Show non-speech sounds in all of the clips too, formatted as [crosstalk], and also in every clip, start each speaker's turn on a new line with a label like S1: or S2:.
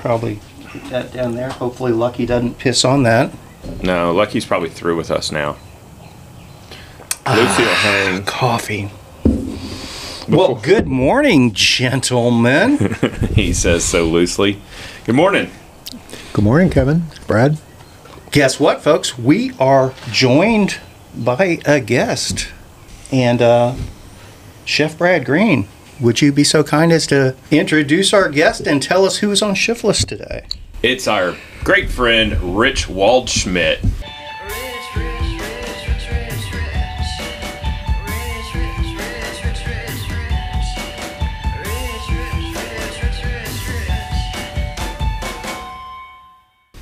S1: Probably put that down there. Hopefully Lucky doesn't piss on that.
S2: No, Lucky's probably through with us now. Lucy will hang.
S1: Coffee. Well, good morning, gentlemen. [laughs]
S2: He says so loosely. Good morning.
S3: Good morning, Kevin. Brad.
S1: Guess what, folks? We are joined by a guest. And uh, Chef Brad Green, would you be so kind as to introduce our guest and tell us who's on Shiftless today?
S2: It's our great friend Rich Waldschmidt.
S4: Rich, rich, rich, rich, rich, rich. Rich, rich, rich, rich, rich, rich. Rich, rich, rich, rich, rich, rich.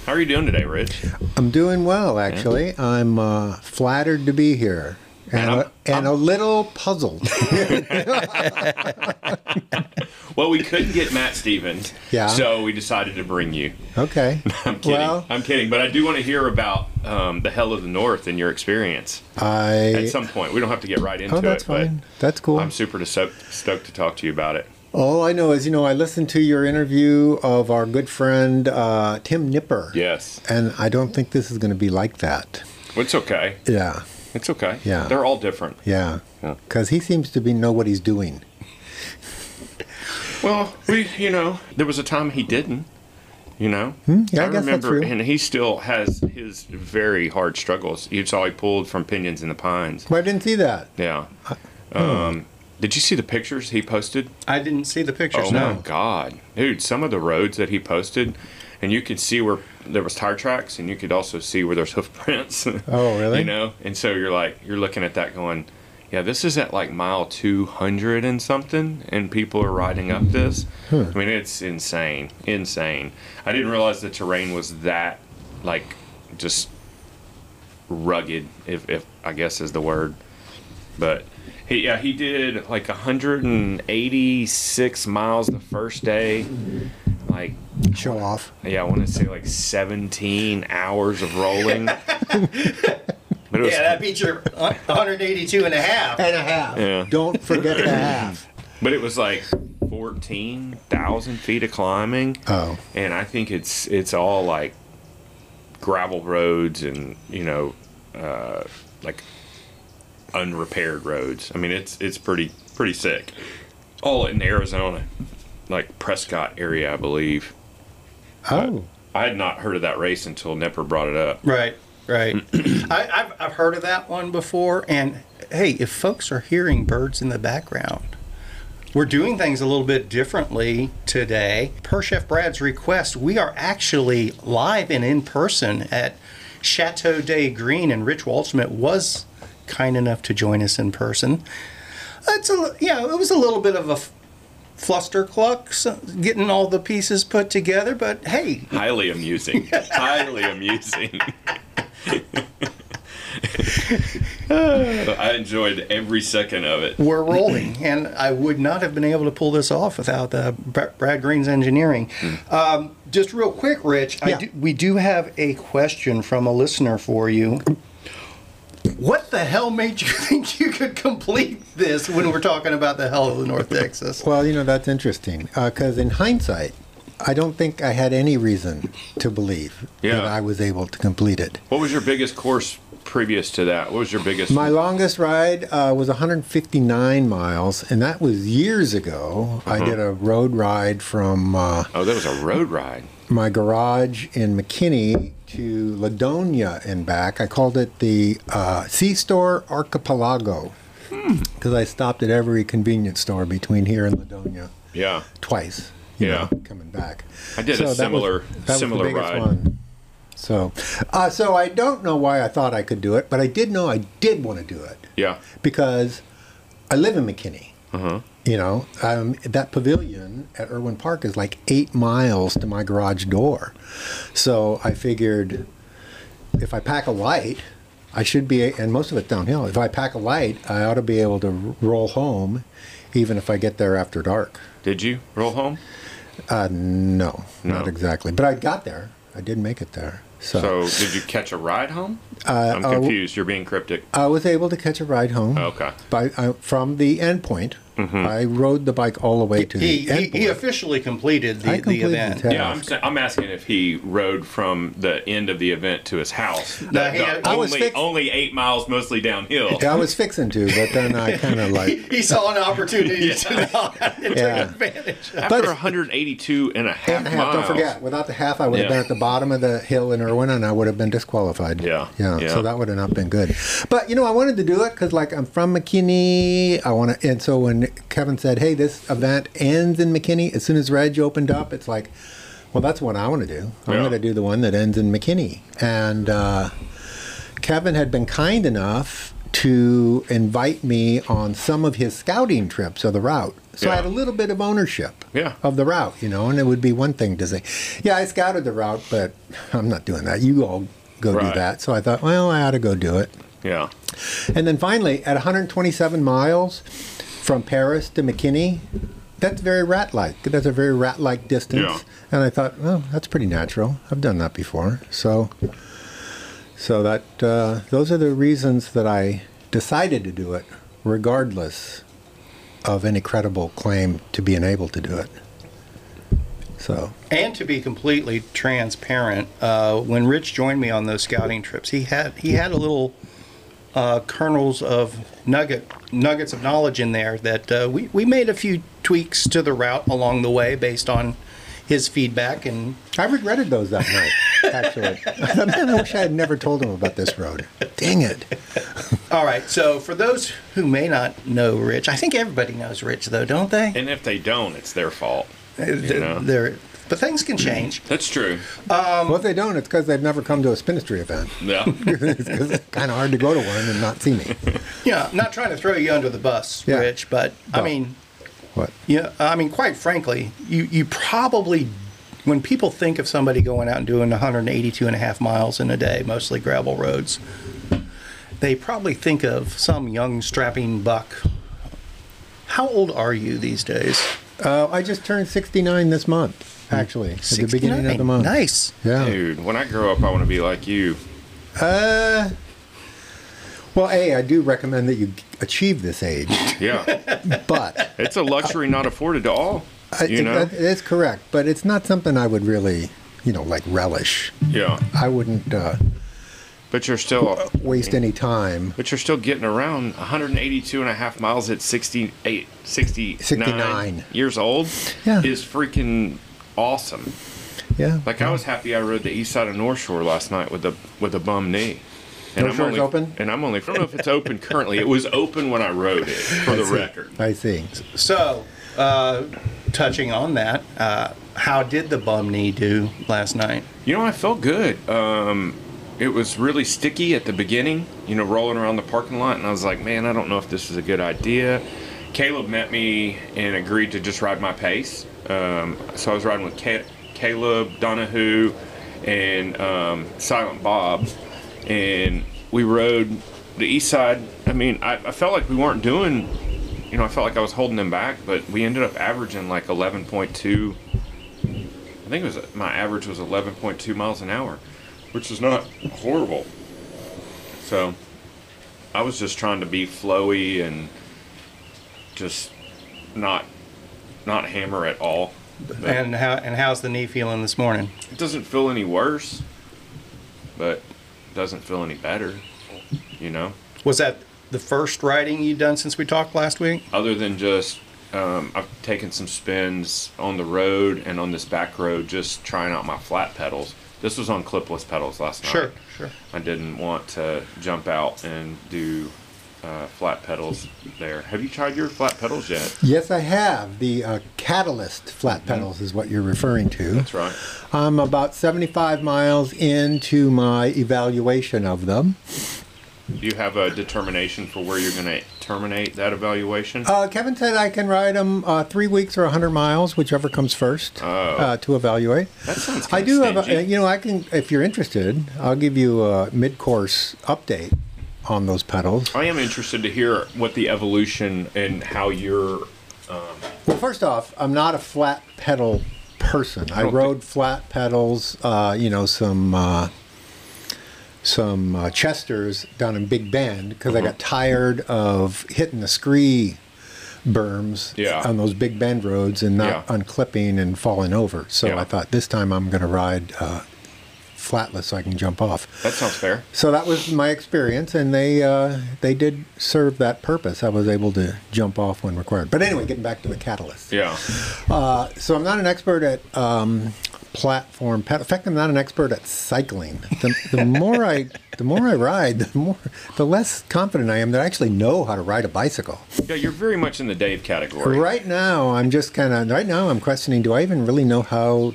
S2: How are you doing today, Rich?
S3: I'm doing well, actually. I'm uh, flattered to be here and,
S2: I'm-
S3: a, and a little puzzled. [laughs]
S2: Well, we couldn't get Matt Stevens,
S3: Yeah.
S2: so we decided to bring you.
S3: okay. [laughs]
S2: I'm kidding.
S3: Well,
S2: I'm kidding, but I do want to hear about um, the Hell of the North and your experience
S3: I at
S2: some point. We don't have to get right into
S3: Oh, that's
S2: it,
S3: fine. That's cool.
S2: I'm super to- stoked to talk to you about it.
S3: All I know is, you know, I listened to your interview of our good friend uh, Tim Nipper.
S2: Yes,
S3: And I don't think this is going to be like that.
S2: it's okay.
S3: Yeah.
S2: It's okay.
S3: Yeah.
S2: they're all different.
S3: Yeah.
S2: Yeah.
S3: Because he seems to be know what he's doing. [laughs]
S2: Well, we, you know, there was a time he didn't. You know,
S3: Hmm, yeah, I guess that's
S2: remember,
S3: true.
S2: and he still has his very hard struggles. You saw he pulled from Pinions in the Pines.
S3: But I didn't see that.
S2: Yeah.
S3: Hmm.
S2: Um, did you see the pictures he posted?
S1: I didn't see the pictures,
S2: Oh
S1: no.
S2: my god, dude! Some of the roads that he posted, and you could see where there was tire tracks, and you could also see where there's [laughs] hoof prints.
S3: Oh, really?
S2: you know, and so you're like, you're looking at that, going, yeah, this is at like mile 200 and something, and people are riding up this.
S3: Hmm.
S2: I mean, it's insane, insane. I didn't realize the terrain was that, like, just rugged, if, if I guess is the word. But he, yeah, he did like 186 miles the first day. Like,
S3: Show off.
S2: yeah, I want to say like 17 hours of rolling. [laughs] but it was,
S1: Yeah, that beats your 182 and a half.
S3: And a half.
S2: Yeah.
S3: Don't forget the half. [laughs]
S2: but it was like 14,000 feet of climbing.
S3: Oh.
S2: and I think it's it's all like gravel roads and you know uh, like unrepaired roads. I mean it's it's pretty pretty sick. All in Arizona, like Prescott area, I believe.
S3: Oh.
S2: I had not heard of that race until Nipper brought it up.
S1: Right, right. [clears throat] I, I've, I've heard of that one before. And hey, if folks are hearing birds in the background, we're doing things a little bit differently today. Per Chef Brad's request, we are actually live and in person at Chateau Day Green, and Rich Waldschmidt was kind enough to join us in person. It's a yeah, it was a little bit of a flusterclucks getting all the pieces put together, but hey,
S2: Highly amusing. [laughs] Highly amusing. I enjoyed every second of it.
S1: we're rolling, and I would not have been able to pull this off without uh, Brad Green's engineering. Um, just real quick, Rich, I
S3: Yeah.
S1: do, we do have a question from a listener for you. What the hell made you [laughs] think you could complete this when we're talking about the hell of the North Texas?
S3: Well, you know, that's interesting. Because in hindsight, I don't think I had any reason to believe
S2: Yeah.
S3: that I was able to complete it.
S2: What was your biggest course previous to that? What was your biggest?
S3: My longest ride uh, was 159 miles, and that was years ago. I did a road ride from uh,
S2: oh, that was a road ride.
S3: my garage in McKinney to Ladonia and back. I called it the uh, C Store Archipelago because I stopped at every convenience store between here and Ladonia
S2: Yeah,
S3: twice. You
S2: Yeah.
S3: know, coming back.
S2: I did
S3: So
S2: a
S3: that was-
S2: similar
S3: was the
S2: similar
S3: biggest
S2: ride.
S3: one. So, uh, so I don't know why I thought I could do it, but I did know I did want to do it
S2: Yeah,
S3: because I live in McKinney.
S2: Uh-huh.
S3: You know, um, that pavilion at Erwin Park is like eight miles to my garage door. So I figured if I pack a light, I should be, and most of it downhill. If I pack a light, I ought to be able to roll home, even if I get there after dark.
S2: Did you roll home?
S3: Uh, no,
S2: No.
S3: not exactly. But I got there. I did make it there. So,
S2: So, did you catch a ride home?
S3: Uh,
S2: I'm
S3: uh,
S2: confused. You're being cryptic.
S3: I was able to catch a ride home
S2: Okay.
S3: by uh, from the end point I rode the bike all the way to
S1: He,
S3: the
S1: he,
S3: end
S1: he
S3: point.
S1: officially completed the,
S3: I
S1: the event.
S3: the
S2: Yeah, I'm, I'm asking if he rode from the end of the event to his house.
S1: No,
S2: The-
S1: he-
S2: the
S1: I
S3: was
S2: only,
S3: fix-
S2: only eight miles, mostly downhill.
S3: Yeah, I was fixing to, but then I [laughs] kind of like.
S1: He saw an opportunity to not [laughs] and
S3: Yeah.
S1: took advantage.
S2: After 182 and a half,
S3: And a half,
S2: miles.
S3: don't forget, without the half, I would have been at the bottom of the hill in Erwin, and I would have been disqualified.
S2: Yeah,
S3: yeah.
S2: yeah.
S3: So that would have not been good. But you know, I wanted to do it because, like, I'm from McKinney. I want to, and so when Kevin said, "Hey, this event ends in McKinney," as soon as Reg opened up, it's like, well, that's what I want to do. I'm
S2: Yeah.
S3: going to do the one that ends in McKinney, and uh, Kevin had been kind enough to invite me on some of his scouting trips of the route. So I had a little bit of ownership
S2: Yeah.
S3: of the route, you know, and it would be one thing to say, yeah, I scouted the route, but I'm not doing that. You all go do that. So I thought, well, I ought to go do it.
S2: Yeah.
S3: And then finally, at 127 miles from Paris to McKinney, that's very rat-like. That's a very rat-like distance.
S2: Yeah.
S3: And I thought, well, that's pretty natural. I've done that before. So, so that uh, those are the reasons that I decided to do it, regardless of any credible claim to being able to do it. So,
S1: And to be completely transparent, uh, when Rich joined me on those scouting trips, he had he had a little uh, kernels of nugget nuggets of knowledge in there that uh, we we made a few tweaks to the route along the way based on his feedback and
S3: I regretted those that night. Actually, I [laughs] man, I wish I had never told him about this road. Dang it! [laughs]
S1: all right so for those who may not know rich i think everybody knows rich though don't they
S2: And if they don't, it's their fault.
S1: They're-
S2: know.
S1: they're- but things can change
S2: That's true.
S3: well, if they don't, it's because they've never come to a Spinistry event.
S2: Yeah. [laughs]
S3: it's kind of hard to go to one and not see me. [laughs]
S1: yeah not trying to throw you under the bus
S3: Yeah.
S1: rich but i mean
S3: What?
S1: Yeah, I mean, quite frankly, you, you probably, when people think of somebody going out and doing 182 and a half miles in a day, mostly gravel roads, they probably think of some young strapping buck. How old are you these days?
S3: Uh, I just turned 69 this month, actually, at the beginning of the
S1: 69.
S3: month.
S1: Nice.
S3: Yeah.
S2: Dude, when I grow up, I want to be like you.
S3: Uh, well, A, I do recommend that you achieve this age, [laughs]
S2: Yeah.
S3: but
S2: it's a luxury not afforded to all.
S3: I,
S2: You know?
S3: that is correct. But it's not something I would really, you know, like relish.
S2: Yeah.
S3: I wouldn't uh,
S2: But you're still
S3: waste any time.
S2: but you're still getting around 182 and a half miles at 68 69,
S3: 69.
S2: years old
S3: Yeah.
S2: is freaking awesome.
S3: Yeah.
S2: Like I was happy I rode the east side of North Shore last night with a with a bum knee.
S3: North
S2: I'm
S3: Shore's
S2: only,
S3: open?
S2: And I'm only I don't know if it's open currently. It was open when I rode it, for the
S3: see.
S2: record.
S3: I see.
S1: So, uh, touching on that, uh, how did the bum knee do last night?
S2: You know, I felt good. Um, it was really sticky at the beginning, you know, rolling around the parking lot, and I was like, man, I don't know if this is a good idea. Caleb met me and agreed to just ride my pace. Um, so I was riding with Ca- Caleb, Donahue, and um, Silent Bob, and we rode the east side. I mean, I, I felt like we weren't doing, you know, I felt like I was holding them back, but we ended up averaging like 11.2 I think it was my average was 11.2 miles an hour, which is not horrible. So, I was just trying to be flowy and just not not hammer at all. But
S1: And how and how's the knee feeling this morning?
S2: it doesn't feel any worse, but doesn't feel any better. You know,
S1: Was that the first riding you'd done since we talked last week?
S2: other than just um, I've taken some spins on the road and on this back road, just trying out my flat pedals. This was on clipless pedals last night.
S1: Sure, sure.
S2: I didn't want to jump out and do uh, flat pedals there. Have you tried your flat pedals yet?
S3: Yes, I have. The uh, Catalyst flat pedals is what you're referring to.
S2: That's right.
S3: I'm about 75 miles into my evaluation of them.
S2: Do you have a determination for where you're going to terminate that evaluation?
S3: Uh, Kevin said I can ride them uh, three weeks or 100 miles, whichever comes first,
S2: Oh.
S3: uh, to evaluate.
S2: that sounds
S3: good.
S2: I
S3: do have, a, you know, I can, if you're interested, I'll give you a mid-course update on those pedals.
S2: I am interested to hear what the evolution and how you're.
S3: Well, first off, I'm not a flat pedal person. I
S2: don't
S3: rode flat pedals, uh, you know, some uh, some uh, Chesters down in Big Bend because I got tired of hitting the scree berms
S2: Yeah.
S3: on those big bend roads and not
S2: Yeah.
S3: unclipping and falling over. So
S2: Yeah.
S3: I thought this time I'm going to ride uh, flatless so I can jump off.
S2: That sounds fair.
S3: So that was my experience, and they uh, they did serve that purpose. I was able to jump off when required. But anyway, getting back to the catalyst.
S2: Yeah.
S3: Uh, so I'm not an expert at um, platform. In fact, I'm not an expert at cycling. The, the more I the more I ride, the more the less confident I am that I actually know how to ride a bicycle.
S2: Yeah, you're very much in the Dave category.
S3: Right now, I'm just kind of right now. I'm questioning: Do I even really know how?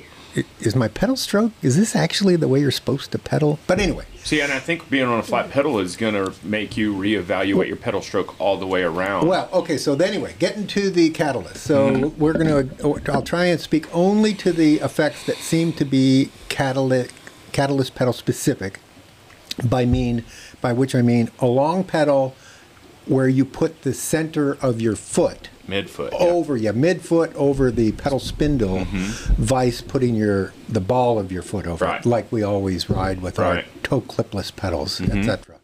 S3: Is my pedal stroke? Is this actually the way you're supposed to pedal? But anyway,
S2: See, and I think being on a flat pedal is going to make you reevaluate your pedal stroke all the way around.
S3: Well, okay, so anyway, getting to the catalyst. So mm-hmm. we're going to, I'll try and speak only to the effects that seem to be catalyst, catalyst pedal specific, by mean, by which I mean a long pedal where you put the center of your foot
S2: midfoot.
S3: over, yeah, midfoot over the pedal spindle, vice putting your the ball of your foot over, it,
S2: Right.
S3: like we always ride with
S2: Right.
S3: our toe clipless pedals, etc.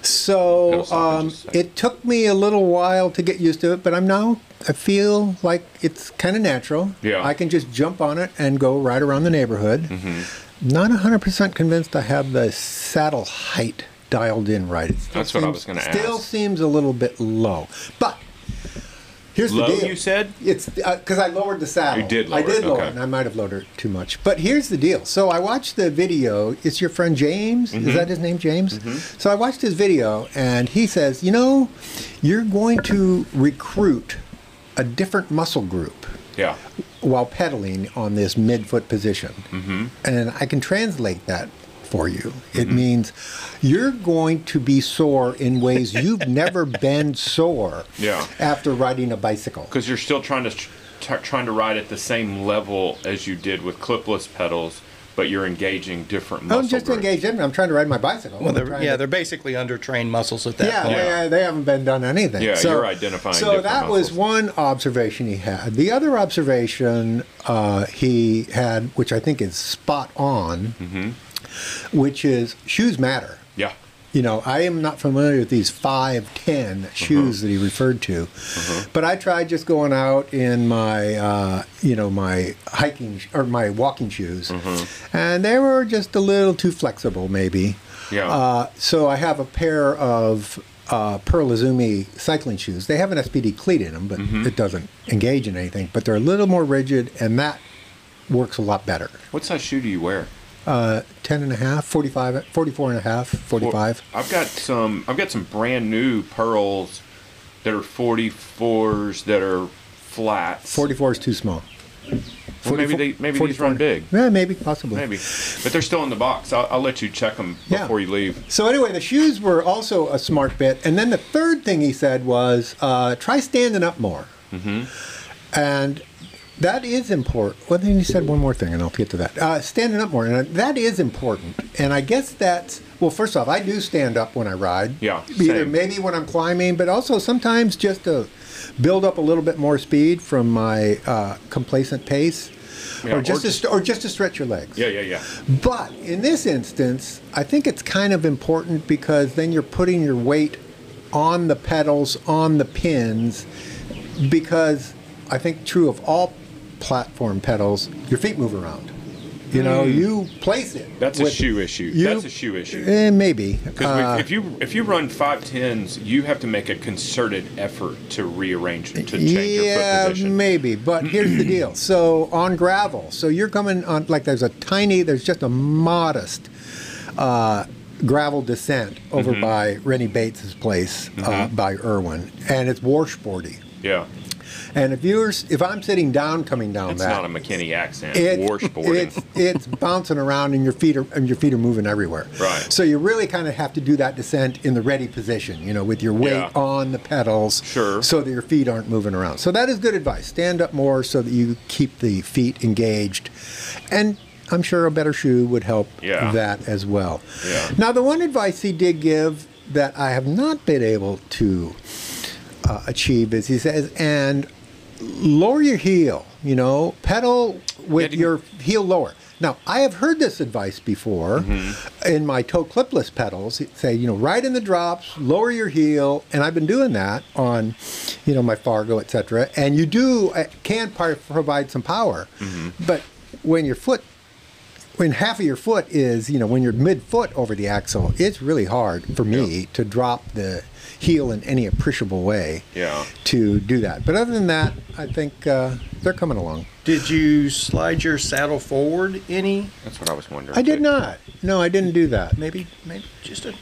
S3: So um, it took me a little while to get used to it, but I'm now I feel like it's kind of natural.
S2: Yeah.
S3: I can just jump on it and go right around the neighborhood.
S2: Mm-hmm.
S3: Not 100% convinced I have the saddle height dialed in right. It
S2: That's what I was gonna ask.
S3: Still seems a little bit low, but here's
S2: Low,
S3: the deal.
S2: you said?
S3: It's because I lowered the saddle.
S2: You did lower
S3: I did
S2: it,
S3: lower
S2: okay.
S3: it, and I might have lowered it too much. But here's the deal. So I watched the video. It's your friend James.
S2: Mm-hmm.
S3: Is that his name, James? So I watched his video, and he says, you know, you're going to recruit a different muscle group
S2: Yeah.
S3: while pedaling on this midfoot position.
S2: Mm-hmm.
S3: And I can translate that for you. It means you're going to be sore in ways you've [laughs] never been sore
S2: Yeah.
S3: after riding a bicycle.
S2: Because you're still trying to tr- trying to ride at the same level as you did with clipless pedals, but you're engaging different muscle
S3: I'm just
S2: groups.
S3: engaged in. I'm trying to ride my bicycle.
S1: Well, they're, yeah,
S3: to-
S1: they're basically undertrained muscles at that
S3: yeah,
S1: point.
S3: They, they haven't been done anything.
S2: Yeah,
S3: so,
S2: you're identifying
S3: So
S2: different
S3: that was one observation he had. The other observation uh, he had, which I think is spot on,
S2: Mm-hmm.
S3: Which is shoes matter.
S2: Yeah.
S3: You know, I am not familiar with these five ten
S2: Uh-huh.
S3: shoes that he referred to, but I tried just going out in my, uh, you know, my hiking sh- or my walking shoes, and they were just a little too flexible, maybe.
S2: Yeah.
S3: Uh, so I have a pair of uh, Pearl Izumi cycling shoes. They have an SPD cleat in them, but it doesn't engage in anything. But they're a little more rigid, and that works a lot better.
S2: What size shoe do you wear?
S3: Uh, 10 and a half, 45, 44 and a half, 45.
S2: I've got some. I've got some brand new pearls that are 44s that are flats.
S3: 44 is too small.
S2: Well, maybe
S3: 44
S2: they maybe these run big.
S3: Yeah, maybe, possibly.
S2: Maybe, but they're still in the box. I'll, I'll let you check them
S3: Yeah.
S2: before you leave.
S3: So anyway, the shoes were also a smart bit, and then the third thing he said was uh, try standing up more, mm-hmm. and that is important. Well, then you said one more thing, and I'll get to that. Uh, standing up more, and that is important. And I guess that's well. First off, I do stand up when I ride.
S2: Yeah,
S3: Either
S2: same.
S3: maybe when I'm climbing, but also sometimes just to build up a little bit more speed from my uh, complacent pace,
S2: Yeah,
S3: or
S2: or
S3: just to st- or just to stretch your legs.
S2: Yeah, yeah, yeah.
S3: But in this instance, I think it's kind of important because then you're putting your weight on the pedals, on the pins, because I think true of all platform pedals, your feet move around. You know, you place it.
S2: That's a shoe issue.
S3: you-
S2: That's a shoe issue.
S3: Eh, maybe.
S2: Because
S3: Uh,
S2: if you if you run five tens, you have to make a concerted effort to rearrange to change your
S3: yeah,
S2: foot position.
S3: maybe. But here's the deal. [clears throat] So on gravel, so you're coming on like there's a tiny, there's just a modest uh, gravel descent over
S2: Mm-hmm.
S3: by Rennie Bates's place uh, by Erwin, and it's washboardy.
S2: Yeah,
S3: And if you're if I'm sitting down coming down
S2: it's
S3: that,
S2: not a McKinney accent.
S3: it-
S2: Washboarding.
S3: It's it's bouncing around and your feet are and your feet are moving everywhere.
S2: Right.
S3: So you really kind of have to do that descent in the ready position, you know, with your weight
S2: Yeah.
S3: on the pedals,
S2: Sure.
S3: so that your feet aren't moving around. So that is good advice. Stand up more so that you keep the feet engaged, and I'm sure a better shoe would help
S2: Yeah.
S3: that as well.
S2: Yeah.
S3: Now the one advice he did give that I have not been able to uh, achieve is he says and lower your heel you know pedal with
S2: Yeah,
S3: your heel lower Now, I have heard this advice before in my toe clipless pedals. Say, you know, ride in the drops, lower your heel, and I've been doing that on, you know, my Fargo, etc. And you do uh, can provide some power, but when your foot, when half of your foot is, you know, when you're midfoot over the axle, it's really hard for me
S2: Yeah.
S3: to drop the heel in any appreciable way
S2: Yeah.
S3: to do that. But other than that, I think uh, they're coming along.
S1: Did you slide your saddle forward any?
S2: That's what I was wondering.
S3: I did
S2: too.
S3: not. No, I didn't do that.
S1: Maybe, maybe just a.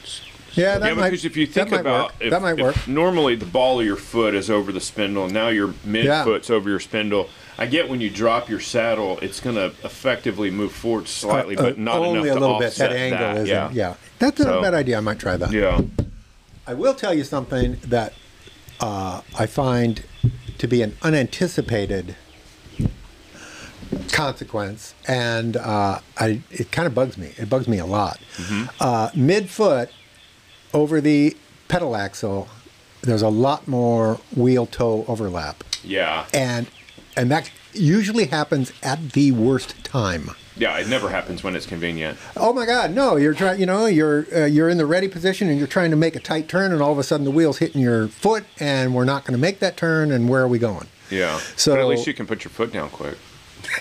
S3: Yeah, that
S2: yeah,
S3: might,
S2: because if you
S3: that
S2: think
S3: might
S2: about
S3: work.
S2: if,
S3: that might work.
S2: normally the ball of your foot is over the spindle, now your midfoot's over your spindle. I get when you drop your saddle, it's going to effectively move forward slightly,
S3: Uh,
S2: but not
S3: only
S2: enough
S3: a
S2: to
S3: little bit. That angle
S2: that.
S3: isn't.
S2: yeah.
S3: Yeah. that's not
S2: So-
S3: a bad idea. I might try that.
S2: Yeah.
S3: I will tell you something that uh, I find to be an unanticipated consequence, and uh, I, it kind of bugs me. It bugs me a lot.
S2: Mm-hmm.
S3: Uh, midfoot over the pedal axle, there's a lot more wheel toe overlap,
S2: Yeah.
S3: and and that usually happens at the worst time.
S2: Yeah. It never happens when it's convenient.
S3: Oh my God! No, you're trying. You know, you're uh, you're in the ready position, and you're trying to make a tight turn, and all of a sudden the wheel's hitting your foot, and we're not going to make that turn. And where are we going?
S2: Yeah.
S3: So-
S2: but at least you can put your foot down quick. [laughs]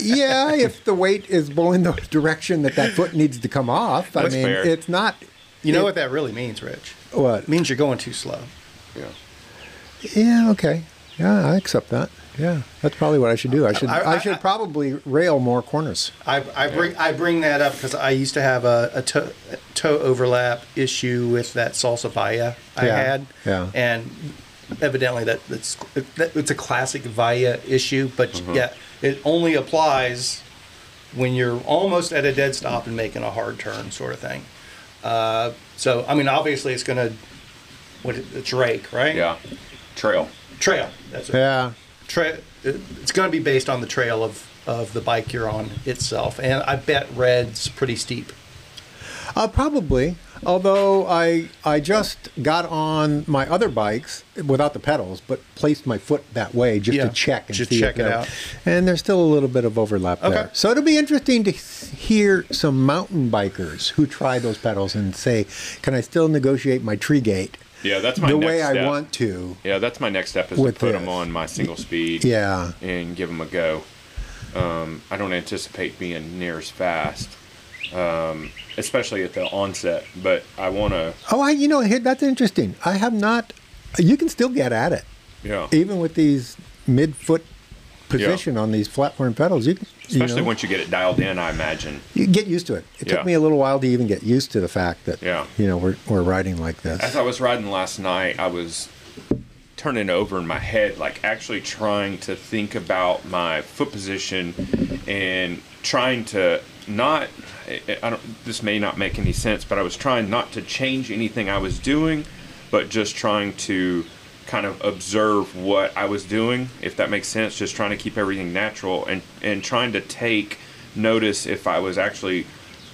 S3: yeah, if the weight is blowing the direction that that foot needs to come off, I mean,
S2: fair.
S3: it's not.
S1: You know
S3: it-
S1: what that really means, Rich?
S3: What?
S1: It means you're going too slow.
S2: Yeah.
S3: Yeah. Okay. Yeah, I accept that. Yeah, that's probably what I should do. I should.
S1: I-
S3: I,
S1: I-
S3: should probably rail more corners.
S1: I, I bring I bring that up because I used to have a, a toe, toe overlap issue with that Salsa Vaya I
S3: Yeah,
S1: had,
S3: yeah.
S1: and evidently that that's that, it's a classic Vaya issue, but
S3: Mm-hmm.
S1: yeah, it only applies when you're almost at a dead stop and making a hard turn, sort of thing. Uh, so I mean, obviously, it's gonna what it's rake, right?
S2: Yeah. Trail.
S1: trail. That's it.
S3: Yeah.
S1: Tra- it's going to be based on the trail of, of the bike you're on itself, and I bet red's pretty steep.
S3: Uh, probably. Although I I just got on my other bikes without the pedals, but placed my foot that way just
S1: Yeah,
S3: to check and
S1: just
S3: see
S1: check it
S3: there-
S1: out.
S3: And there's still a little bit of overlap
S1: Okay.
S3: there. So it'll be interesting to hear some mountain bikers who try those pedals and say, "Can I still negotiate my tree gate
S2: Yeah. That's my
S3: the way I want to?"
S2: Yeah, that's my next step is to put them on my single speed.
S3: Yeah.
S2: and give them a go. Um, I don't anticipate being near as fast, um, especially at the onset. But I want to,
S3: Oh, I you know that's interesting. I have not. You can still get at it
S2: yeah.
S3: even with these mid-foot position on these flat-form pedals. You can, you
S2: Especially
S3: know.
S2: once you get it dialed in, I imagine.
S3: You get used to it. It
S2: Yeah.
S3: took me a little while to even get used to the fact that
S2: Yeah.
S3: you know we're we're riding like this. As.
S2: I was riding last night, I was turning over in my head, like actually trying to think about my foot position and trying to not. I don't. This may not make any sense, but I was trying not to change anything I was doing, but just trying to kind of observe what I was doing, if that makes sense. Just trying to keep everything natural and and trying to take notice if I was actually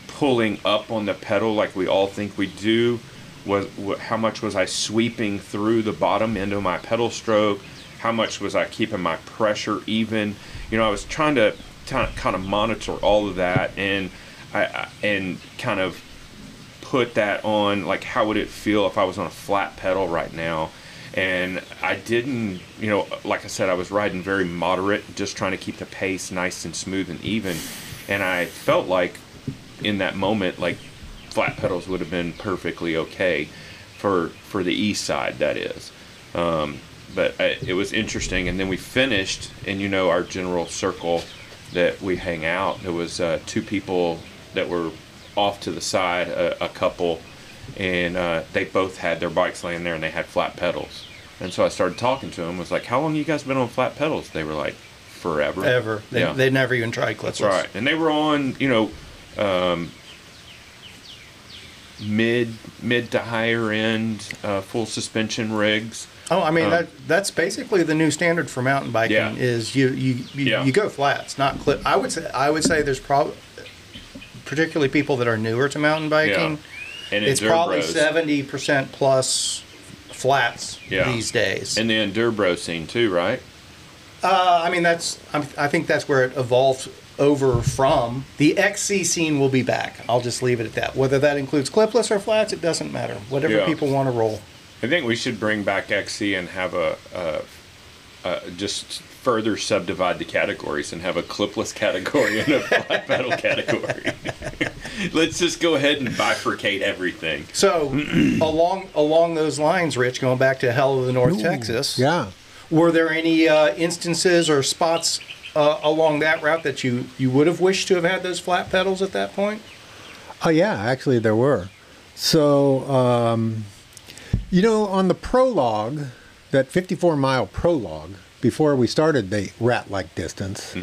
S2: pulling up on the pedal like we all think we do was how much was I sweeping through the bottom end of my pedal stroke how much was I keeping my pressure even you know I was trying to kind of monitor all of that and I and kind of put that on like how would it feel if I was on a flat pedal right now and I didn't you know like I said I was riding very moderate just trying to keep the pace nice and smooth and even. And I felt like in that moment like flat pedals would have been perfectly okay for for the east side that is. Um, but I, it was interesting. And then we finished and you know our general circle that we hang out there was uh, two people that were off to the side a, a couple and uh, they both had their bikes laying there and they had flat pedals and so i started talking to them was like how long you guys been on flat pedals they were like forever
S1: Ever. They,
S2: yeah
S1: they never even tried clipless.
S2: that's right and they were on you know um, mid mid to higher end uh, full suspension rigs
S1: Oh, I mean
S2: Um,
S1: that that's basically the new standard for mountain biking
S2: Yeah.
S1: is you you you,
S2: Yeah.
S1: you go flats, not clip. I would say I would say there's probably particularly people that are newer to mountain biking.
S2: And
S1: It's probably
S2: enduros.
S1: seventy percent plus flats
S2: Yeah.
S1: these days.
S2: and the enduro scene too right
S1: Uh, I mean, that's I'm, I think that's where it evolved over from the XC scene will be back. I'll just leave it at that. Whether that includes clipless or flats, it doesn't matter. Whatever
S2: Yeah.
S1: people want to roll.
S2: I think we should bring back XC and have a, a, a just further subdivide the categories and have a clipless category and a [laughs] flat pedal category. Let's just go ahead and bifurcate everything.
S1: So [clears throat] along along those lines, Rich, going back to Hell of the North, Texas.
S3: Yeah.
S1: Were there any uh, instances or spots uh, along that route that you you would have wished to have had those flat pedals at that point?
S3: Oh yeah, actually there were. So um, you know, on the prologue, that 54 mile prologue, before we started the rat like distance,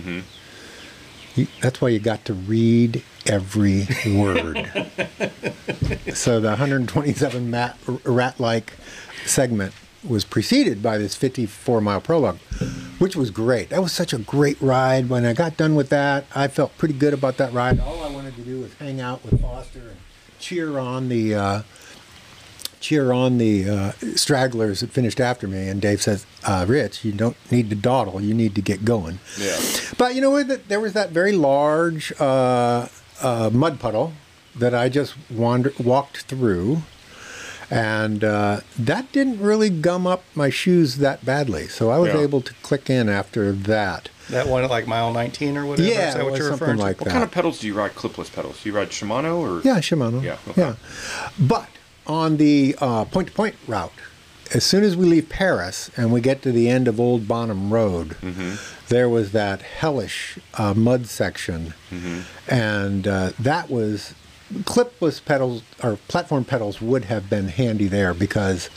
S3: you, that's why you got to read every word. [laughs] so the 127 rat like segment was preceded by this 54 mile prologue, which was great. That was such a great ride. When I got done with that, I felt pretty good about that ride. All I wanted to do was hang out with Foster and cheer on the uh, cheer on the uh, stragglers that finished after me. And Dave says, uh, "Rich, you don't need to dawdle. You need to get going."
S2: Yeah.
S3: But you know what? There was that very large uh, uh, mud puddle that I just wandered, walked through, and uh, that didn't really gum up my shoes that badly. So I was
S2: Yeah.
S3: able to click in after that.
S1: That one at like mile 19 or whatever?
S3: Yeah,
S1: Is that
S3: it
S1: what you're
S3: something
S1: referring to?
S3: like
S2: What
S3: that.
S2: kind of pedals do you ride? Clipless pedals? Do you ride Shimano or?
S3: Yeah, Shimano.
S2: Yeah, okay.
S3: Yeah. But on the point to point route, as soon as we leave Paris and we get to the end of Old Bonham Road,
S2: Mm-hmm.
S3: there was that hellish uh, mud section.
S2: Mm-hmm.
S3: And uh, that was clipless pedals or platform pedals would have been handy there because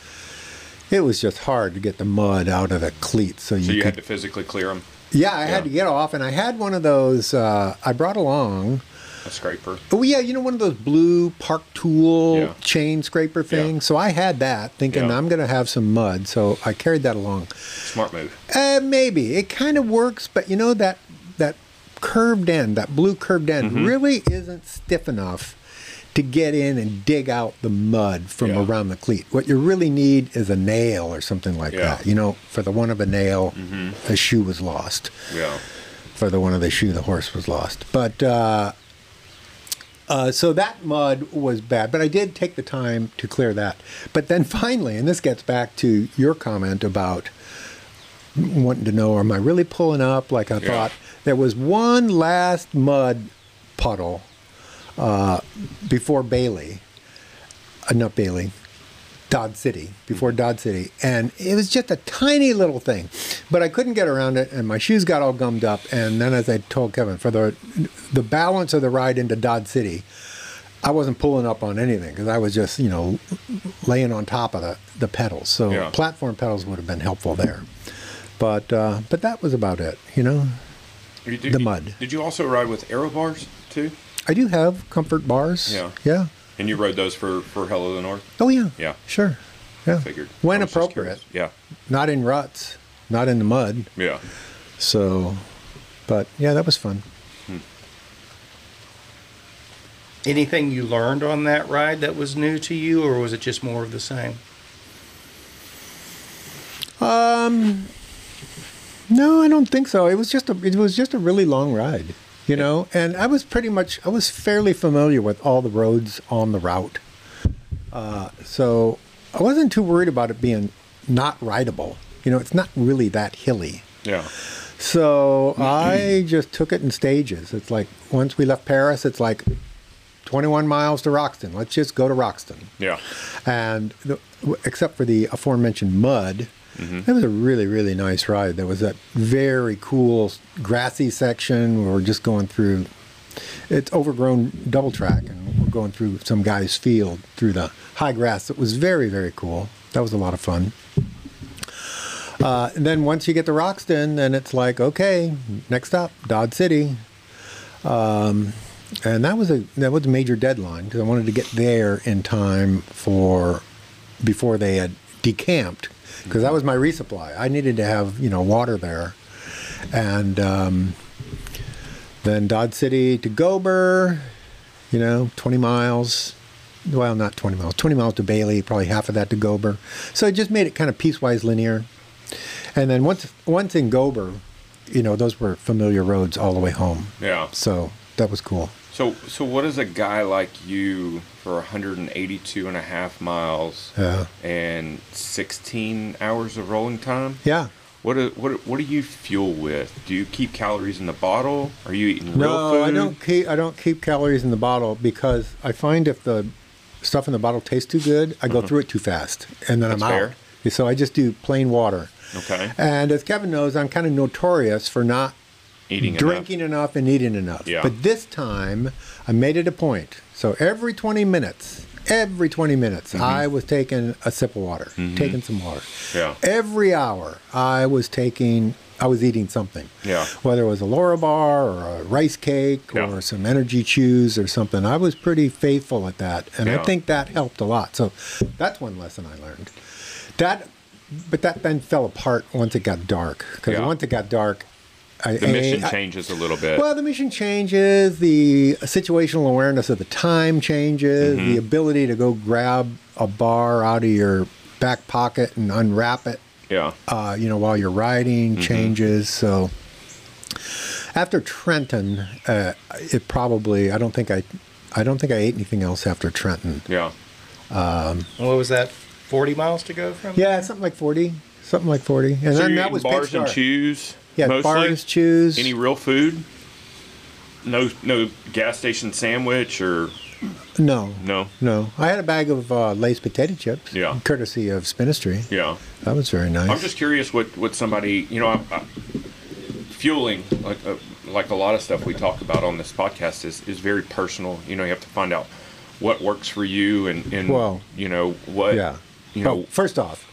S3: it was just hard to get the mud out of the cleats. So you,
S2: So you
S3: could
S2: had to physically clear them.
S3: yeah, I
S2: Yeah.
S3: had to get off, and I had one of those. Uh, I brought along.
S2: A scraper.
S3: Oh yeah, you know one of those blue park tool
S2: Yeah.
S3: chain scraper things.
S2: Yeah.
S3: So I had that, thinking
S2: Yeah.
S3: I'm going to have some mud. So I carried that along.
S2: Smart move.
S3: Uh, maybe it kind of works, but you know that that curved end, that blue curved end,
S2: Mm-hmm.
S3: really isn't stiff enough to get in and dig out the mud from
S2: Yeah.
S3: around the cleat. What you really need is a nail or something like
S2: Yeah. Mm-hmm.
S3: that. You know, for the one of a nail, the shoe was lost
S2: Yeah.
S3: for the one of the shoe the horse was lost but uh, uh, so that mud was bad but i did take the time to clear that but then finally and this gets back to your comment about wanting to know am i really pulling up like i
S2: Yeah.
S3: thought there was one last mud puddle uh, before bailey uh, not bailey Dodd City, before Dodd City, and it was just a tiny little thing, but I couldn't get around it, and my shoes got all gummed up. And then, as I told Kevin, for the the balance of the ride into Dodd City, I wasn't pulling up on anything because I was just you know laying on top of the the pedals. So
S2: Yeah.
S3: platform pedals would have been helpful there, but uh, but that was about it. You know,
S2: did-
S3: The mud.
S2: Did you also ride with aero bars too?
S3: I do have comfort bars.
S2: Yeah.
S3: yeah.
S2: And you rode those for for Hell of the North?
S3: Oh yeah.
S2: Yeah.
S3: Sure. Yeah.
S2: Figured.
S3: When
S2: I
S3: appropriate,
S2: Yeah.
S3: not in ruts, not in the mud.
S2: Yeah. Yeah.
S3: So, but yeah, that was fun.
S1: Anything you learned on that ride that was new to you, or was it just more of the same?
S3: Um, no, I don't think so. It was just a it was just a really long ride, you know. And I was pretty much I was fairly familiar with all the roads on the route, uh, so I wasn't too worried about it being not rideable. You know, it's not really that hilly.
S2: Yeah.
S3: So I just took it in stages. It's like once we left Paris, it's like 21 miles to Roxton. Let's just go to Roxton.
S2: Yeah.
S3: And the, except for the aforementioned mud, it was a really, really nice ride. There was that very cool grassy section where we're just going through. It's overgrown double track, and we're going through some guy's field through the high grass. It was very, very cool. That was a lot of fun. Uh, and then once you get to Roxton, then it's like, okay, next stop, Dodd City. Um, and that was a that was a major deadline because I wanted to get there in time for before they had decamped because that was my resupply. I needed to have you know water there, and um, then Dodd City to Gober, you know, 20 miles. Well, not 20 miles, 20 miles to Bailey, probably half of that to Gober. So it just made it kind of piecewise linear. And then once once in Gober, you know, those were familiar roads all the way home.
S2: Yeah.
S3: So that was cool.
S2: So, so what is a guy like you for 182 and a half miles
S3: Yeah.
S2: and 16 hours of rolling time?
S3: Yeah.
S2: What do, what what do you fuel with? Do you keep calories in the bottle? Are you eating real
S3: No,
S2: food?
S3: I don't keep I don't keep calories in the bottle because I find if the stuff in the bottle tastes too good, I go through it too fast, and then
S2: Mm-hmm. That's
S3: I'm out.
S2: fair.
S3: out. So I just do plain water.
S2: Okay.
S3: And as Kevin knows, I'm kind of notorious for not
S2: Eating
S3: drinking enough. and eating enough.
S2: Yeah.
S3: But this time, I made it a point. So every 20 minutes, every 20 minutes,
S2: Mm-hmm.
S3: I was taking a sip of water, taking some water.
S2: Yeah.
S3: Every hour, I was taking, I was eating something.
S2: Yeah.
S3: Whether it was a Larabar or a rice cake
S2: Yeah.
S3: or some energy chews or something, I was pretty faithful at that. And
S2: Yeah.
S3: I think that helped a lot. So that's one lesson I learned. That, but that then fell apart once it got dark. Because
S2: Yeah.
S3: once it got dark, I,
S2: The mission
S3: I-
S2: changes a little bit.
S3: well, the mission changes, the situational awareness of the time changes,
S2: Mm-hmm.
S3: the ability to go grab a bar out of your back pocket and unwrap it,
S2: yeah.
S3: uh, you know, while you're
S2: Mm-hmm.
S3: riding changes. So after Trenton, uh, it probably I don't think I, I don't think I ate anything else after Trenton.
S2: Yeah.
S1: What was that? 40 miles to go from?
S3: Yeah, something like forty, something like forty, and
S2: So
S3: then
S2: you're
S3: that was
S2: bars
S3: pitch
S2: and
S3: dark.
S2: chews.
S3: Yeah,
S2: mostly?
S3: bars, chews.
S2: Any real food? No, no gas station sandwich or
S3: no,
S2: no.
S3: no. I had a bag of uh, Lay's potato chips,
S2: Yeah.
S3: courtesy of Spinistry.
S2: Yeah.
S3: That was very nice.
S2: I'm just curious what, what somebody you know, I, I, fueling like uh, like a lot of stuff we talk about on this podcast is is very personal. You know, you have to find out what works for you and and
S3: Well,
S2: you know what
S3: yeah.
S2: you know
S3: first off,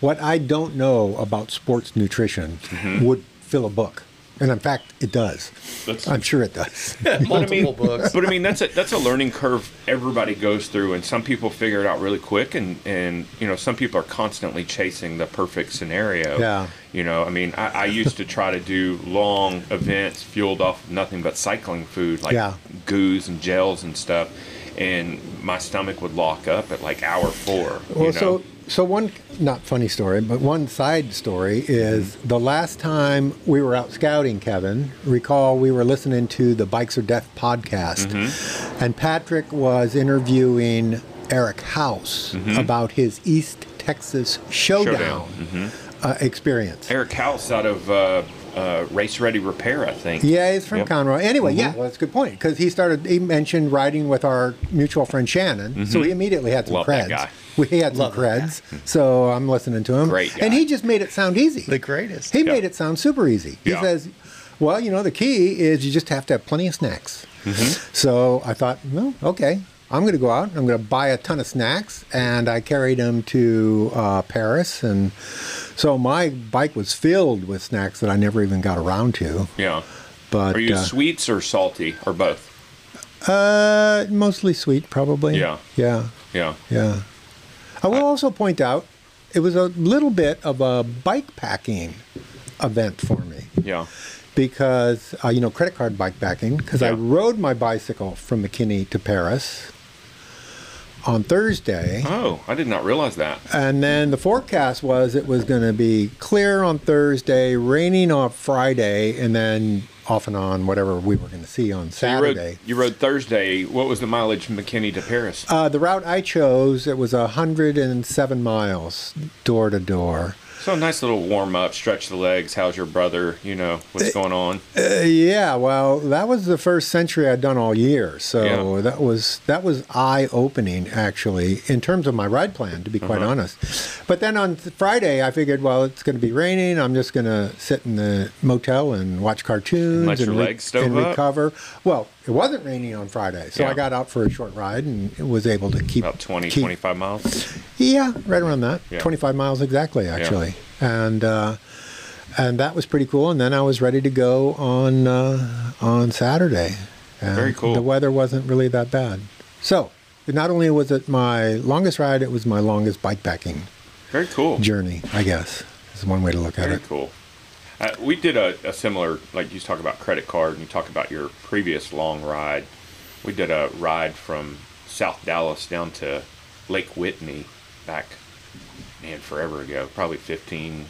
S3: what I don't know about sports nutrition
S2: Mm-hmm.
S3: would fill a book, and in fact, it does.
S2: That's-
S3: I'm sure it does. [laughs]
S1: Multiple books.
S2: But I mean, that's a that's a learning curve everybody goes through, and some people figure it out really quick, and and you know, some people are constantly chasing the perfect scenario.
S3: Yeah.
S2: You know, I mean, I, I used to try to do long events fueled off of nothing but cycling food, like
S3: Yeah.
S2: goos and gels and stuff, and my stomach would lock up at like hour four.
S3: well,
S2: you know?
S3: so so one not funny story, but one side story is
S2: Mm-hmm.
S3: the last time we were out scouting, Kevin. Recall we were listening to the Bikes or Death podcast,
S2: Mm-hmm.
S3: and Patrick was interviewing Eric House about his East Texas Showdown,
S2: Mm-hmm. Showdown.
S3: Uh, experience.
S2: Eric House out of uh, uh, Race Ready Repair, I think.
S3: Yeah, he's from
S2: Yep. Mm-hmm.
S3: Conroe. Anyway, yeah, well, that's a good point because he started. He mentioned riding with our mutual friend Shannon, so he immediately had some
S2: Mm-hmm. Love
S3: creds.
S2: That.
S3: We had some
S1: Love that
S3: creds, so I'm listening to him.
S2: Great guy.
S3: and he just made it sound easy.
S1: The greatest.
S3: He
S2: Yeah.
S3: made it sound super easy. He
S2: Yeah.
S3: says, "Well, you know, the key is you just have to have plenty of snacks."
S2: Mm-hmm.
S3: So I thought, well, okay, I'm going to go out. I'm going to buy a ton of snacks, and I carried them to uh, Paris, and so my bike was filled with snacks that I never even got around to.
S2: Yeah.
S3: But
S2: Are you
S3: uh,
S2: sweets or salty or both?
S3: Uh, mostly sweet, probably.
S2: Yeah.
S3: Yeah.
S2: Yeah.
S3: Yeah. I will also point out it was a little bit of a bike packing event for me
S2: Yeah.
S3: because uh, you know credit card bike packing because I rode my bicycle from McKinney to Paris on Thursday.
S2: Oh, I did not realize that.
S3: And then the forecast was it was going to be clear on Thursday, raining on Friday, and then off and on whatever we were going to see on
S2: So you
S3: Saturday.
S2: rode, you rode Thursday. What was the mileage from McKinney to Paris?
S3: Uh, the route I chose, it was 107 miles door to door.
S2: So a nice little warm up, stretch the legs. How's your brother? You know what's going on.
S3: Uh, yeah, well, that was the first century I'd done all year, so
S2: Yeah.
S3: that was that was eye opening actually in terms of my ride plan, to be quite
S2: Uh-huh.
S3: honest. But then on th- Friday, I figured, well, it's going to be raining. I'm just going to sit in the motel and watch cartoons
S2: let your
S3: re- and recover. Well, it wasn't raining on Friday, so
S2: Yeah.
S3: I got out for a short ride and was able to keep
S2: About 20,
S3: keep,
S2: 25 miles.
S3: Yeah, right around that.
S2: Yeah.
S3: 25 miles exactly, actually. Yeah. And uh, and that was pretty cool. And then I was ready to go on uh, on Saturday. And
S2: Very cool.
S3: The weather wasn't really that bad. So not only was it my longest ride, it was my longest bike bikepacking
S2: Very cool.
S3: journey. I guess is one way to look at it.
S2: Very
S3: it.
S2: cool. Uh, we did a, a similar, like you talk about credit card and you talk about your previous long ride. We did a ride from South Dallas down to Lake Whitney back, man, forever ago, probably 15,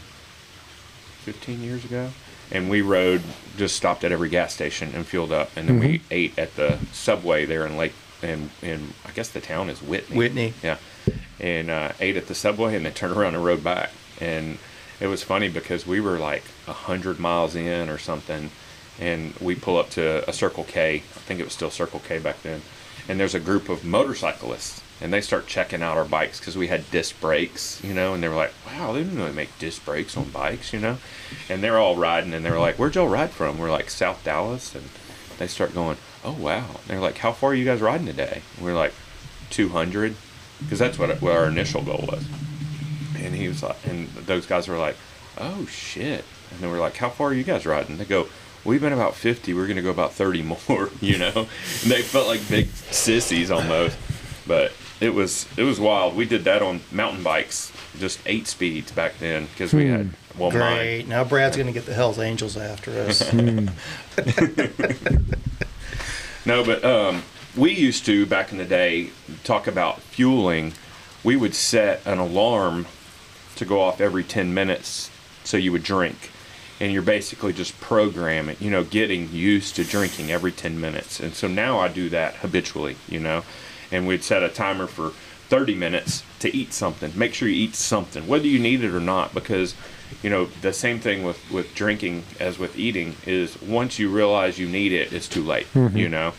S2: 15 years ago. and we rode just stopped at every gas station and fueled up, and then we ate at the subway there in Lake in in I guess the town is Whitney.
S1: Whitney.
S2: Yeah, and uh, ate at the subway and then turned around and rode back. And it was funny because we were like a hundred miles in or something, and we pull up to a Circle K. I think it was still Circle K back then. And there's a group of motorcyclists, and they start checking out our bikes because we had disc brakes, you know. And they were like, "Wow, they didn't really make disc brakes on bikes, you know." And they're all riding, and they were like, "Where'd y'all ride from?" We're like, "South Dallas," and they start going, "Oh wow!" They're like, "How far are you guys riding today?" And we're like, 200 because that's what, what our initial goal was and he was like and those guys were like oh shit. And they were like how far are you guys riding? They go we've been about 50 we're gonna go about 30 more [laughs] you know? And they felt like big sissies almost. But it was it was wild. We did that on mountain bikes just eight speeds back then because we had well mine
S1: Great. Now Brad's going to get the Hell's Angels after us. [laughs] [laughs]
S2: No, but um, we used to back in the day talk about fueling. We would set an alarm to go off every ten minutes, so you would drink, and you're basically just programming, you know, getting used to drinking every ten minutes. And so now I do that habitually, you know, and we'd set a timer for thirty minutes to eat something. Make sure you eat something, whether you need it or not, because you know the same thing with with drinking as with eating is once you realize you need it it's too late you know.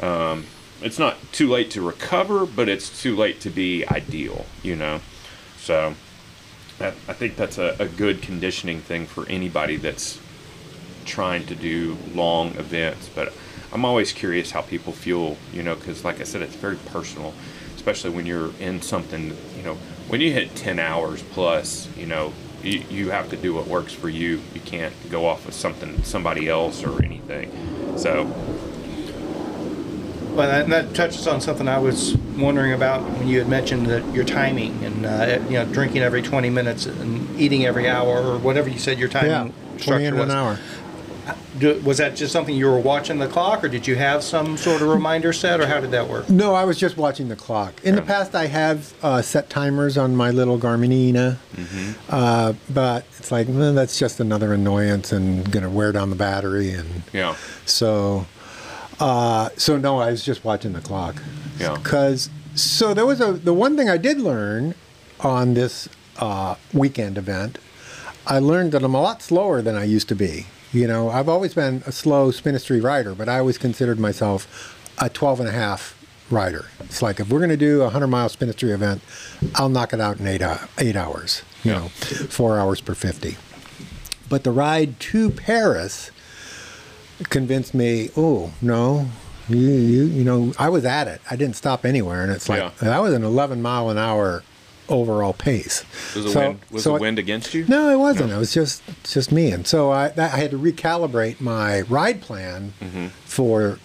S2: Um, it's not too late to recover but it's too late to be ideal you know. So that, i think that's a, a good conditioning thing for anybody that's trying to do long events but i'm always curious how people fuel you know because like i said it's very personal especially when you're in something you know when you hit 10 hours plus you know you, you have to do what works for you. You can't go off of something somebody else or anything. So
S1: Well, that, and that touches on something I was wondering about when you had mentioned that your timing and uh, you know drinking every 20 minutes and eating every hour or whatever you said your
S3: Yeah,
S1: timing
S3: 20
S1: structure
S3: in
S1: was.
S3: an hour.
S1: Do, was that just something you were watching the clock, or did you have some sort of reminder set, or how did that work?
S3: No, I was just watching the clock. In the past, I have uh, set timers on my little Garminina, uh, but it's like well, that's just another annoyance and going to wear down the battery, and
S2: yeah
S3: so uh, so no, I was just watching the clock.
S2: Yeah.
S3: Because so there was a the one thing I did learn on this uh, weekend event. I learned that I'm a lot slower than I used to be. You know, I've always been a slow century rider, but I always considered myself a 12 and a half rider. It's like if we're going to do a 100 mile century event, I'll knock it out in eight, eight hours, you
S2: Yeah.
S3: know, four hours per 50. But the ride to Paris convinced me, oh, no, you, you, you know, I was at it. I didn't stop anywhere. And it's like,
S2: Yeah.
S3: that was an 11 mile an hour overall pace.
S2: was the
S3: So-
S2: wind was
S3: so
S2: the wind against you
S3: no, it wasn't. It was just just me, and so I that, I had to recalibrate my ride plan mm-hmm. for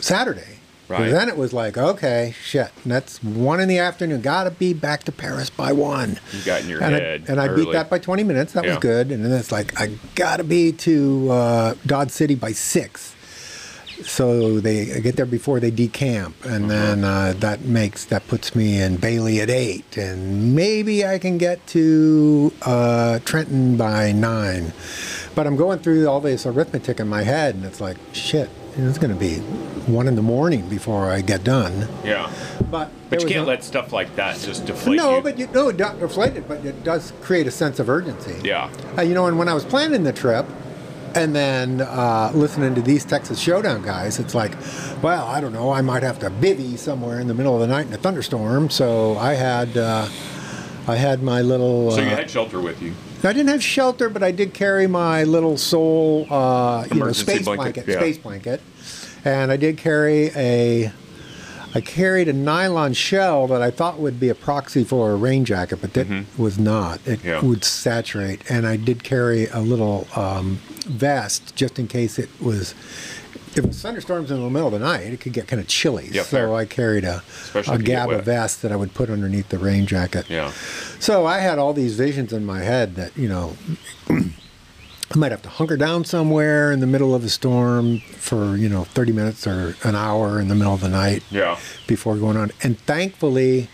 S3: Saturday.
S2: Right.
S3: Then it was like, okay, shit, that's one in the afternoon. Got to be back to Paris by one.
S2: You got in your
S3: and
S2: head
S3: I, and I beat that by 20 minutes. That was good. And then it's like, I got to be to uh, Dodd City by six. So they I get there before they decamp, and then uh, that makes that puts me in Bailey at eight, and maybe I can get to uh, Trenton by nine. But I'm going through all this arithmetic in my head, and it's like, shit, it's going to be one in the morning before I get done.
S2: yeah
S3: But
S2: but you can't let stuff like that just deflate
S3: no,
S2: you
S3: but you no, it not deflated, but it does create a sense of urgency.
S2: yeah
S3: Uh, you know, and when I was planning the trip, and then uh, listening to these Texas Showdown guys, it's like, well, I don't know, I might have to bivvy somewhere in the middle of the night in a thunderstorm. So I had, uh, I had my little.
S2: so you
S3: uh,
S2: had shelter with you
S3: I didn't have shelter, but I did carry my little soul, uh, you know, space
S2: blanket,
S3: blanket,
S2: yeah.
S3: space blanket, and I did carry a. I carried a nylon shell that I thought would be a proxy for a rain jacket, but that was not. It
S2: Mm-hmm. Yeah.
S3: would saturate, and I did carry a little um, vest just in case it was. If it was thunderstorms in the middle of the night, it could get kind of chilly.
S2: Yeah,
S3: so
S2: fair.
S3: I carried a,
S2: Especially
S3: a
S2: Gabba
S3: vest that I would put underneath the rain jacket.
S2: yeah
S3: So I had all these visions in my head that, you know, I might have to hunker down somewhere in the middle of a storm for, you know, 30 minutes or an hour in the middle of the night
S2: yeah
S3: before going on. And thankfully,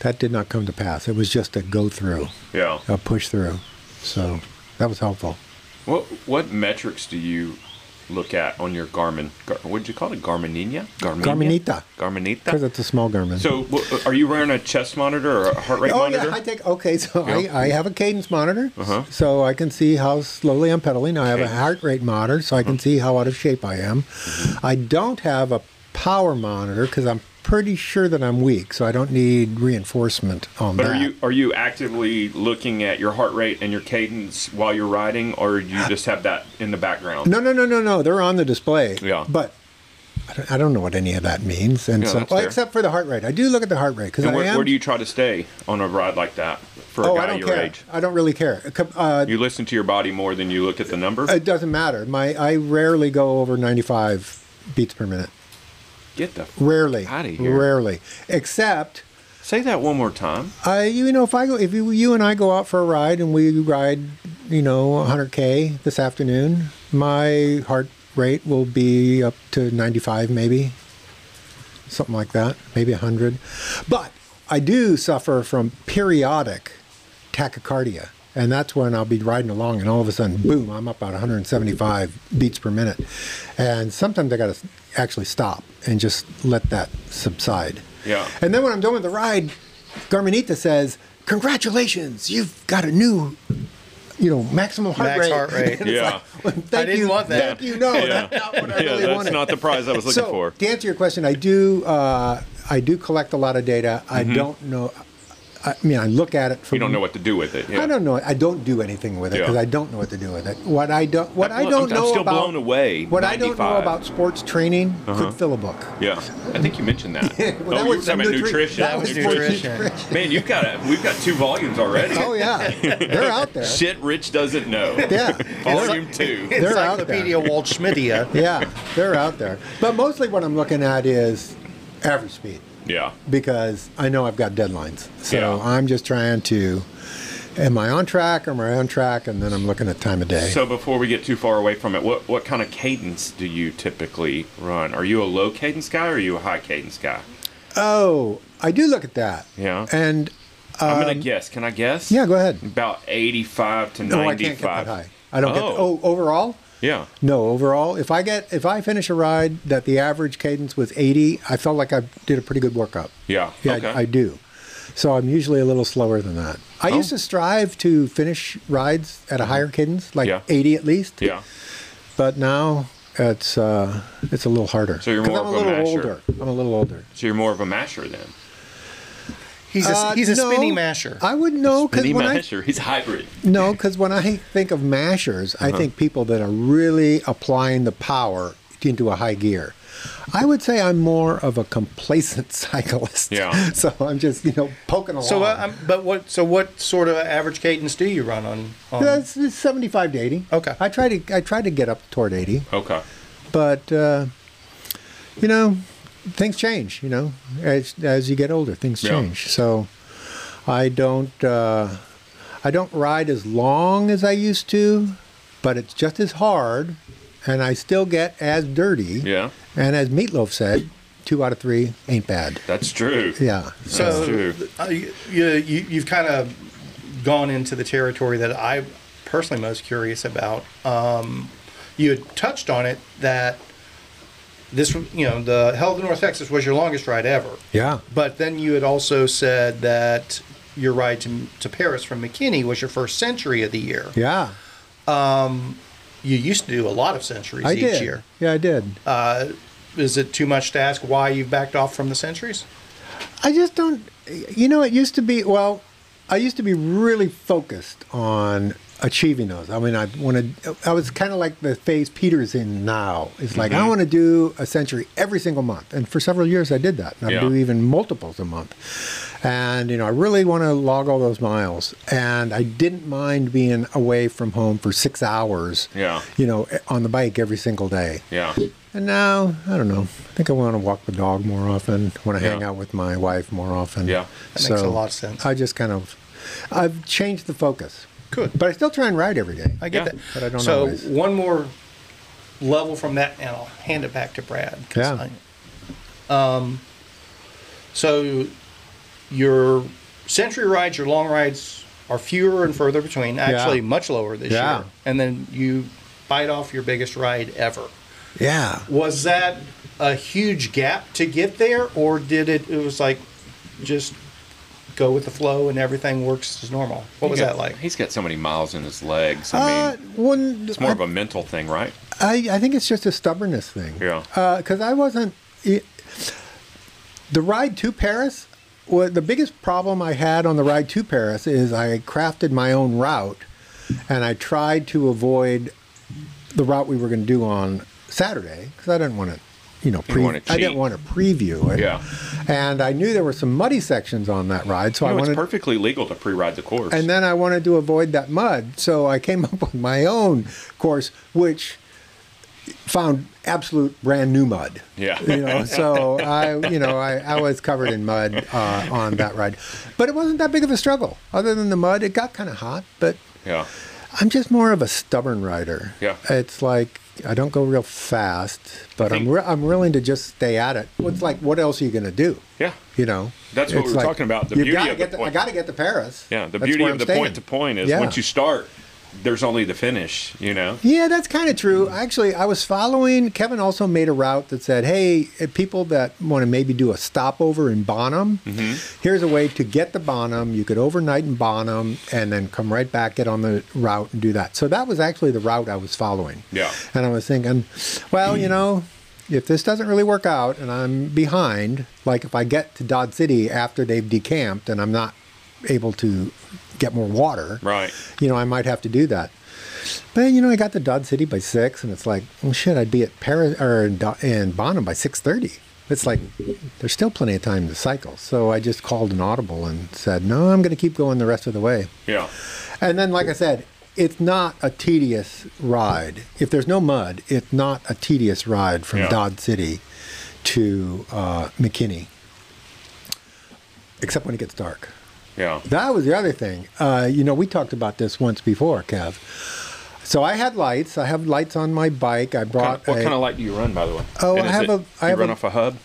S3: that did not come to pass. It was just a go through,
S2: yeah
S3: a push through. So that was helpful.
S2: What what metrics do you look at on your Garmin? Gar, what did you call it? Garminina?
S3: Garminita.
S2: Garminita.
S3: Because it's a small Garmin.
S2: So, wh- are you wearing a chest monitor or a heart rate
S3: Oh
S2: monitor?
S3: yeah, I take okay. So
S2: Yeah.
S3: I, I have a cadence monitor,
S2: Uh-huh.
S3: so I can see how slowly I'm pedaling. I have a heart rate monitor, so I
S2: Uh-huh.
S3: can see how out of shape I am.
S2: Mm-hmm.
S3: I don't have a power monitor because I'm pretty sure that I'm weak, so I don't need reinforcement on
S2: but
S3: that.
S2: are you are you actively looking at your heart rate and your cadence while you're riding, or do you just have that in the background?
S3: no, no, no, no, no. They're on the display.
S2: Yeah.
S3: But I don't, I don't know what any of that means, and
S2: Yeah,
S3: so well, except for the heart rate, I do look at the heart rate because I
S2: where,
S3: am.
S2: where do you try to stay on a ride like that for a
S3: oh,
S2: guy
S3: I don't
S2: your
S3: care.
S2: age?
S3: I don't really care. Uh,
S2: You listen to your body more than you look at the number.
S3: it doesn't matter. My I rarely go over 95 beats per minute.
S2: Get the
S3: Rarely.
S2: Outta here.
S3: Rarely. Except,
S2: say that one more time.
S3: I, you know, if I go, if you, you and I go out for a ride and we ride, you know, 100k this afternoon, my heart rate will be up to 95, maybe, something like that, maybe 100. But I do suffer from periodic tachycardia. And that's when I'll be riding along, and all of a sudden, boom, I'm up about 175 beats per minute. And sometimes I got to actually stop and just let that subside.
S2: Yeah.
S3: And then when I'm done with the ride, Garminita says, "Congratulations, you've got a new, you know, maximum heart
S1: Max
S3: rate."
S1: heart rate. [laughs]
S2: Yeah.
S3: like, well, thank
S1: didn't
S3: you,
S1: want that.
S3: Thank you. No,
S2: Yeah.
S3: that's not what I
S2: yeah,
S3: really
S2: that's
S3: wanted.
S2: not the prize I was looking
S3: so,
S2: for.
S3: to answer your question, I do. Uh, I do collect a lot of data. I
S2: Mm-hmm.
S3: don't know. I mean, I look at it. From,
S2: You don't know what to do with it. Yeah.
S3: I don't know. I don't do anything with it
S2: Yeah.
S3: because I don't know what to do with it. What I don't. What I
S2: I'm-
S3: don't
S2: I'm
S3: know
S2: still
S3: about.
S2: blown away,
S3: What I don't know about sports training
S2: Uh-huh.
S3: could fill a book.
S2: Yeah, I think you mentioned that. [laughs]
S3: Well,
S2: oh,
S3: that
S2: you were
S3: was
S2: talking about
S3: nutri-
S2: nutrition.
S3: that
S1: was
S3: sports
S1: nutrition.
S2: Man, you've got a, we've got two volumes already.
S3: Oh yeah, they're out there.
S2: Shit, Rich doesn't know.
S3: Yeah. [laughs]
S2: Volume two.
S3: They're out
S1: Encyclopedia Waldschmidtia. [laughs]
S3: yeah, they're out there. But mostly what I'm looking at is average speed
S2: Yeah.
S3: because I know I've got deadlines. So
S2: Yeah.
S3: I'm just trying to, am I on track? Or am I on track? And then I'm looking at time of day.
S2: So before we get too far away from it, what what kind of cadence do you typically run? Are you a low cadence guy or are you a high cadence guy?
S3: oh, I do look at that.
S2: Yeah.
S3: And
S2: I'm gonna
S3: um,
S2: guess. Can I guess?
S3: yeah, go ahead.
S2: About 85 to
S3: No, I
S2: 95.
S3: can't get that high. I don't get.
S2: Oh.
S3: Oh, overall.
S2: Yeah.
S3: No, overall, if I get if I finish a ride that the average cadence was 80, I felt like I did a pretty good workout.
S2: Yeah.
S3: Yeah,
S2: okay.
S3: I, I do. So I'm usually a little slower than that. I
S2: Oh.
S3: used to strive to finish rides at a higher cadence, like
S2: Yeah.
S3: 80 at least.
S2: yeah.
S3: But now it's uh, it's a little harder.
S2: So you're more
S3: I'm
S2: of
S3: a
S2: a
S3: little
S2: masher.
S3: older. I'm a little older.
S2: So you're more of a masher then.
S1: He's a,
S3: Uh,
S1: he's a
S3: no,
S1: spinny masher.
S3: I wouldn't know because
S2: Spinny
S3: when I
S2: masher. He's hybrid.
S3: no, because when I think of mashers,
S2: Uh-huh.
S3: I think people that are really applying the power into a high gear. I would say I'm more of a complacent [laughs] cyclist.
S2: Yeah. [laughs]
S3: So I'm just you know poking along.
S1: so, uh, I'm, but what? So, what sort of average cadence do you run on? on
S3: That's it's 75 to 80.
S1: Okay.
S3: I try to I try to get up toward 80,
S2: Okay.
S3: but uh, you know, things change. You know, as as you get older, things
S2: Yeah.
S3: change. So I don't uh, I don't ride as long as I used to, but it's just as hard, and I still get as dirty.
S2: Yeah.
S3: And as Meat Loaf said, two out of three ain't bad.
S2: That's true.
S3: Yeah.
S2: That's
S1: So,
S2: true.
S1: uh, you, you, you- you've kind of gone into the territory that I personally most curious about. Um, you had touched on it that this, you know, the Hell of North Texas was your longest ride ever.
S3: Yeah.
S1: But then you had also said that your ride to, to Paris from McKinney was your first century of the year.
S3: Yeah.
S1: You used to do a lot of centuries
S3: I
S1: each
S3: did.
S1: year.
S3: Yeah, I did.
S1: Uh, is it too much to ask why you've backed off from the centuries?
S3: I just don't. You know, it used to be. Well, I used to be really focused on achieving those. I mean, I wanted. I was kind of like the phase Peter's in now. It's like I mm-hmm. want to do a century every single month, and for several years I did that. And I do even multiples a month. And you know, I really want to log all those miles, and I didn't mind being away from home for six hours.
S2: Yeah.
S3: You know, eh, on the bike every single day.
S2: Yeah.
S3: And now, I don't know. I think I want to walk the dog more often. Want to hang out with my wife more often.
S2: Yeah.
S1: That makes a lot of sense.
S3: I just kind of, I've changed the focus.
S1: Good.
S3: But I still try and ride every day.
S1: I get
S2: Yeah.
S1: that.
S3: But I don't
S1: so
S3: always.
S1: one more level from that, and I'll hand it back to Brad.
S3: Yeah.
S1: I- um, so your century rides, your long rides are fewer and further between. Actually, much lower this
S3: Yeah.
S1: year. And then you bite off your biggest ride ever.
S3: Yeah.
S1: Was that a huge gap to get there, or did it? It was like just go with the flow and everything works as normal. What was
S2: He
S1: that like?
S2: He's got so many miles in his legs. I
S3: Uh,
S2: mean,
S3: one,
S2: it's more
S3: I,
S2: of a mental thing, right?
S3: I, I think it's just a stubbornness thing.
S2: Yeah.
S3: Because I wasn't. It, the ride to Paris, well, the biggest problem I had on the ride to Paris is I crafted my own route, and I tried to avoid the route we were going to do on Saturday because I didn't want to, you know, pre-
S2: wanna
S3: I didn't want to preview it.
S2: Yeah.
S3: And I knew there were some muddy sections on that ride, so
S2: You
S3: I wanted.
S2: it's perfectly legal to pre-ride the course.
S3: And then I wanted to avoid that mud, so I came up with my own course, which found absolute brand new mud.
S2: Yeah.
S3: You know, [laughs] so I, you know, I, I was covered in mud uh, on that ride, but it wasn't that big of a struggle. Other than the mud, it got kind of hot, but
S2: yeah.
S3: I'm just more of a stubborn rider.
S2: Yeah.
S3: It's like I don't go real fast, but I'm re- I'm willing to just stay at it. It's like, what else are you going to do?
S2: Yeah.
S3: You know,
S2: That's what we were talking about, the beauty of the
S3: get to, I
S2: point.
S3: got to get to Paris.
S2: Yeah. The
S3: That's
S2: beauty of
S3: I'm
S2: the
S3: staying.
S2: point to point is
S3: Yeah.
S2: once you start, there's only the finish, you know?
S3: Yeah, that's kind of true. Actually, I was following. Kevin also made a route that said, "Hey, people that want to maybe do a stopover in Bonham,
S2: Mm-hmm.
S3: here's a way to get to Bonham. You could overnight in Bonham and then come right back, get on the route, and do that." So that was actually the route I was following.
S2: Yeah.
S3: And I was thinking, well, you know, if this doesn't really work out and I'm behind, like if I get to Dodd City after they've decamped and I'm not able to get more water,
S2: Right.
S3: you know, I might have to do that. But you know, I got to Dodd City by six, and it's like, well, shit, I'd be at Paris or in, Bonham by six thirty. It's like there's still plenty of time to cycle. So I just called an audible and said, no, I'm going to keep going the rest of the way.
S2: Yeah.
S3: And then, like I said, it's not a tedious ride. If there's no mud, it's not a tedious ride from
S2: Yeah.
S3: Dodd City to uh, McKinney, except when it gets dark.
S2: Yeah.
S3: That was the other thing. Uh, you know, we talked about this once before, Kev. So I had lights. I have lights on my bike. I
S2: Kind
S3: brought
S2: of- what
S3: a,
S2: kind of light do you run, by the way?
S3: Oh,
S2: And
S3: I have
S2: it-
S3: a- I have
S2: run
S3: a-
S2: off a hub.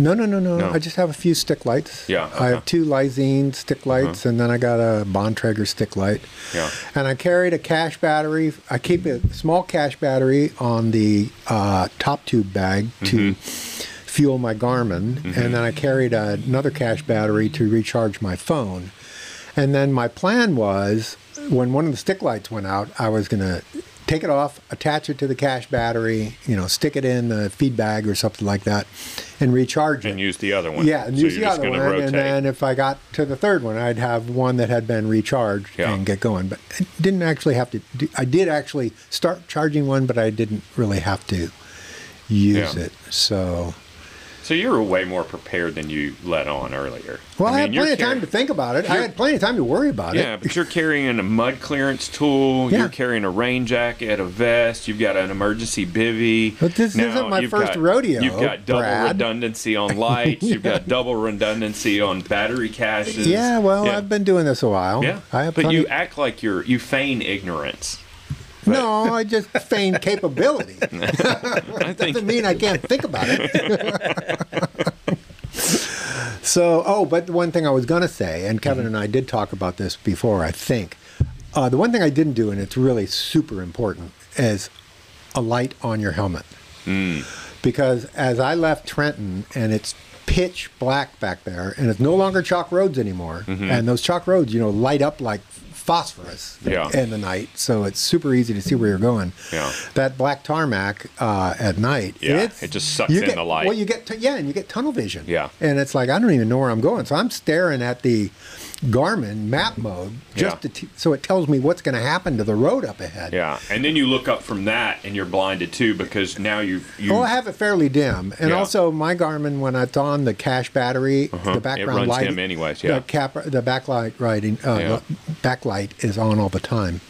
S3: No, no, no, no,
S2: No.
S3: I just have a few stick lights.
S2: Yeah,
S3: I.
S2: Uh-huh.
S3: have two Lezyne stick lights, and then I got a Bontrager stick light.
S2: Yeah.
S3: And I carried a cache battery. I keep a small cache battery on the uh, top tube bag to
S2: Mm-hmm.
S3: fuel my Garmin, and then I carried another cache battery to recharge my phone. And then my plan was when one of the stick lights went out, I was going to take it off, attach it to the cache battery, you know, stick it in the feed bag or something like that, and recharge it.
S2: And use the other one.
S3: Yeah, and
S2: so
S3: use the other one,
S2: rotate.
S3: and then if I got to the third one, I'd have one that had been recharged
S2: Yeah.
S3: and get going. But I didn't actually have to. Do, I did actually start charging one, but I didn't really have to use
S2: Yeah.
S3: it. So,
S2: So you were way more prepared than you let on earlier.
S3: well, I,
S2: mean,
S3: had plenty of time to think about it. I had plenty of time to worry about
S2: Yeah,
S3: it.
S2: Yeah, but you're carrying a mud clearance tool.
S3: Yeah.
S2: You're carrying a rain jacket, a vest. You've got an emergency bivy.
S3: But this isn't my first
S2: got-
S3: rodeo,
S2: You've got double
S3: Brad.
S2: redundancy on [laughs] lights. You've got double redundancy on battery caches.
S3: Yeah, well,
S2: Yeah.
S3: I've been doing this a while.
S2: Yeah,
S3: I
S2: but
S3: plenty.
S2: you act like you're you feign ignorance.
S3: No, I just feign capability. [laughs]
S2: I think
S3: doesn't mean I can't think about it. [laughs] so, oh, but the one thing I was going to say, and Kevin and I did talk about this before, I think. Uh, the one thing I didn't do, and it's really super important, is a light on your helmet. Because as I left Trenton, and it's pitch black back there, and it's no longer chalk roads anymore, and those chalk roads, you know, light up like phosphorus
S2: Yeah.
S3: in the night, so it's super easy to see where you're going.
S2: Yeah.
S3: That black tarmac uh, at night,
S2: Yeah, it just sucks in
S3: get-
S2: the light.
S3: Well, you get t- yeah, and you get tunnel vision.
S2: Yeah.
S3: and it's like I don't even know where I'm going, so I'm staring at the Garmin map mode just
S2: Yeah.
S3: to t- so it tells me what's going to happen to the road up ahead.
S2: yeah, and then you look up from that and you're blinded too because now you you
S3: Oh, I have it fairly dim, and
S2: Yeah.
S3: also my Garmin when it's on the cache battery, the background
S2: runs
S3: light,
S2: dim anyways, yeah.
S3: the cap, the backlight writing, uh,
S2: Yeah.
S3: backlight is on all the time.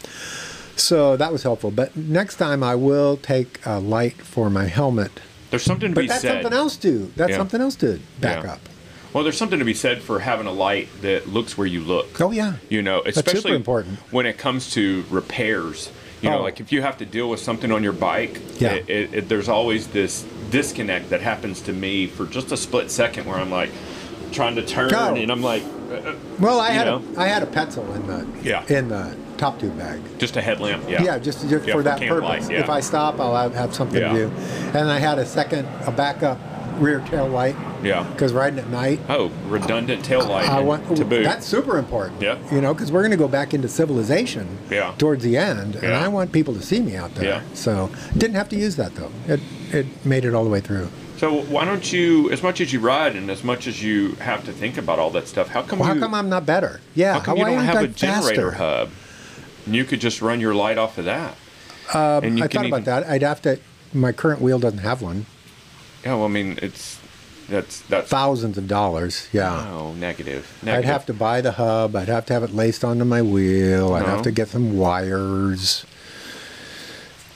S3: So that was helpful. But next time I will take a light for my helmet.
S2: there's something to
S3: But
S2: be
S3: that's
S2: said.
S3: something else to that's something else to back up.
S2: Well, there's something to be said for having a light that looks where you look.
S3: Oh yeah.
S2: You know, especially
S3: important.
S2: when it comes to repairs. You know,
S3: Oh.
S2: like if you have to deal with something on your bike,
S3: Yeah.
S2: it, it, it, there's always this disconnect that happens to me for just a split second where I'm like, trying to turn, and I'm like, uh,
S3: Well, I had
S2: know?
S3: a I had a pencil in the
S2: Yeah.
S3: in the top tube bag.
S2: just a headlamp. Yeah.
S3: Yeah, just, just
S2: Yeah,
S3: for
S2: for
S3: that purpose.
S2: light, yeah.
S3: If I stop, I'll have, have something to do. And I had a second, a backup rear tail light
S2: Yeah.
S3: because riding at night,
S2: Oh, redundant tail light
S3: I want
S2: to boot.
S3: that's super important.
S2: Yeah.
S3: You know, because we're going to go back into civilization.
S2: Yeah.
S3: Towards the end, and I want people to see me out there.
S2: Yeah.
S3: So didn't have to use that though. It it made it all the way through.
S2: so why don't you, as much as you ride and as much as you have to think about all that stuff, how come
S3: Well, how
S2: you,
S3: come I'm not better? Yeah.
S2: how come you don't have
S3: I
S2: a generator
S3: faster?
S2: hub? And you could just run your light off of that. Um,
S3: I thought about that. I'd have to. My current wheel doesn't have one.
S2: Yeah, well, I mean, it's that's that's
S3: Thousands of dollars. Yeah.
S2: oh negative.
S3: I'd have to buy the hub. I'd have to have it laced onto my wheel. I'd
S2: No.
S3: have uh-huh. to get some wires.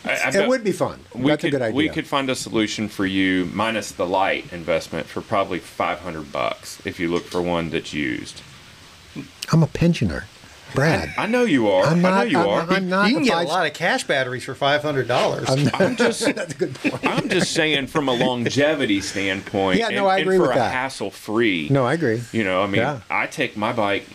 S2: I,
S3: It would be fun.
S2: we
S3: That's
S2: could,
S3: a good idea.
S2: We could find a solution for you minus the light investment for probably five hundred bucks if you look for one that's used.
S3: I'm a pensioner, Brad.
S2: I know you are.
S3: I'm
S2: I know you
S3: I'm-
S2: are.
S3: I'm not
S1: you can get
S3: five-
S1: a lot of cache batteries for five hundred dollars.
S2: I'm just [laughs]
S3: That's a good point.
S2: I'm just saying from a longevity standpoint.
S3: Yeah, no,
S2: and,
S3: I
S2: and
S3: agree
S2: for
S3: with
S2: a
S3: that.
S2: hassle free.
S3: No, I agree.
S2: You know, I mean,
S3: Yeah.
S2: I take my bike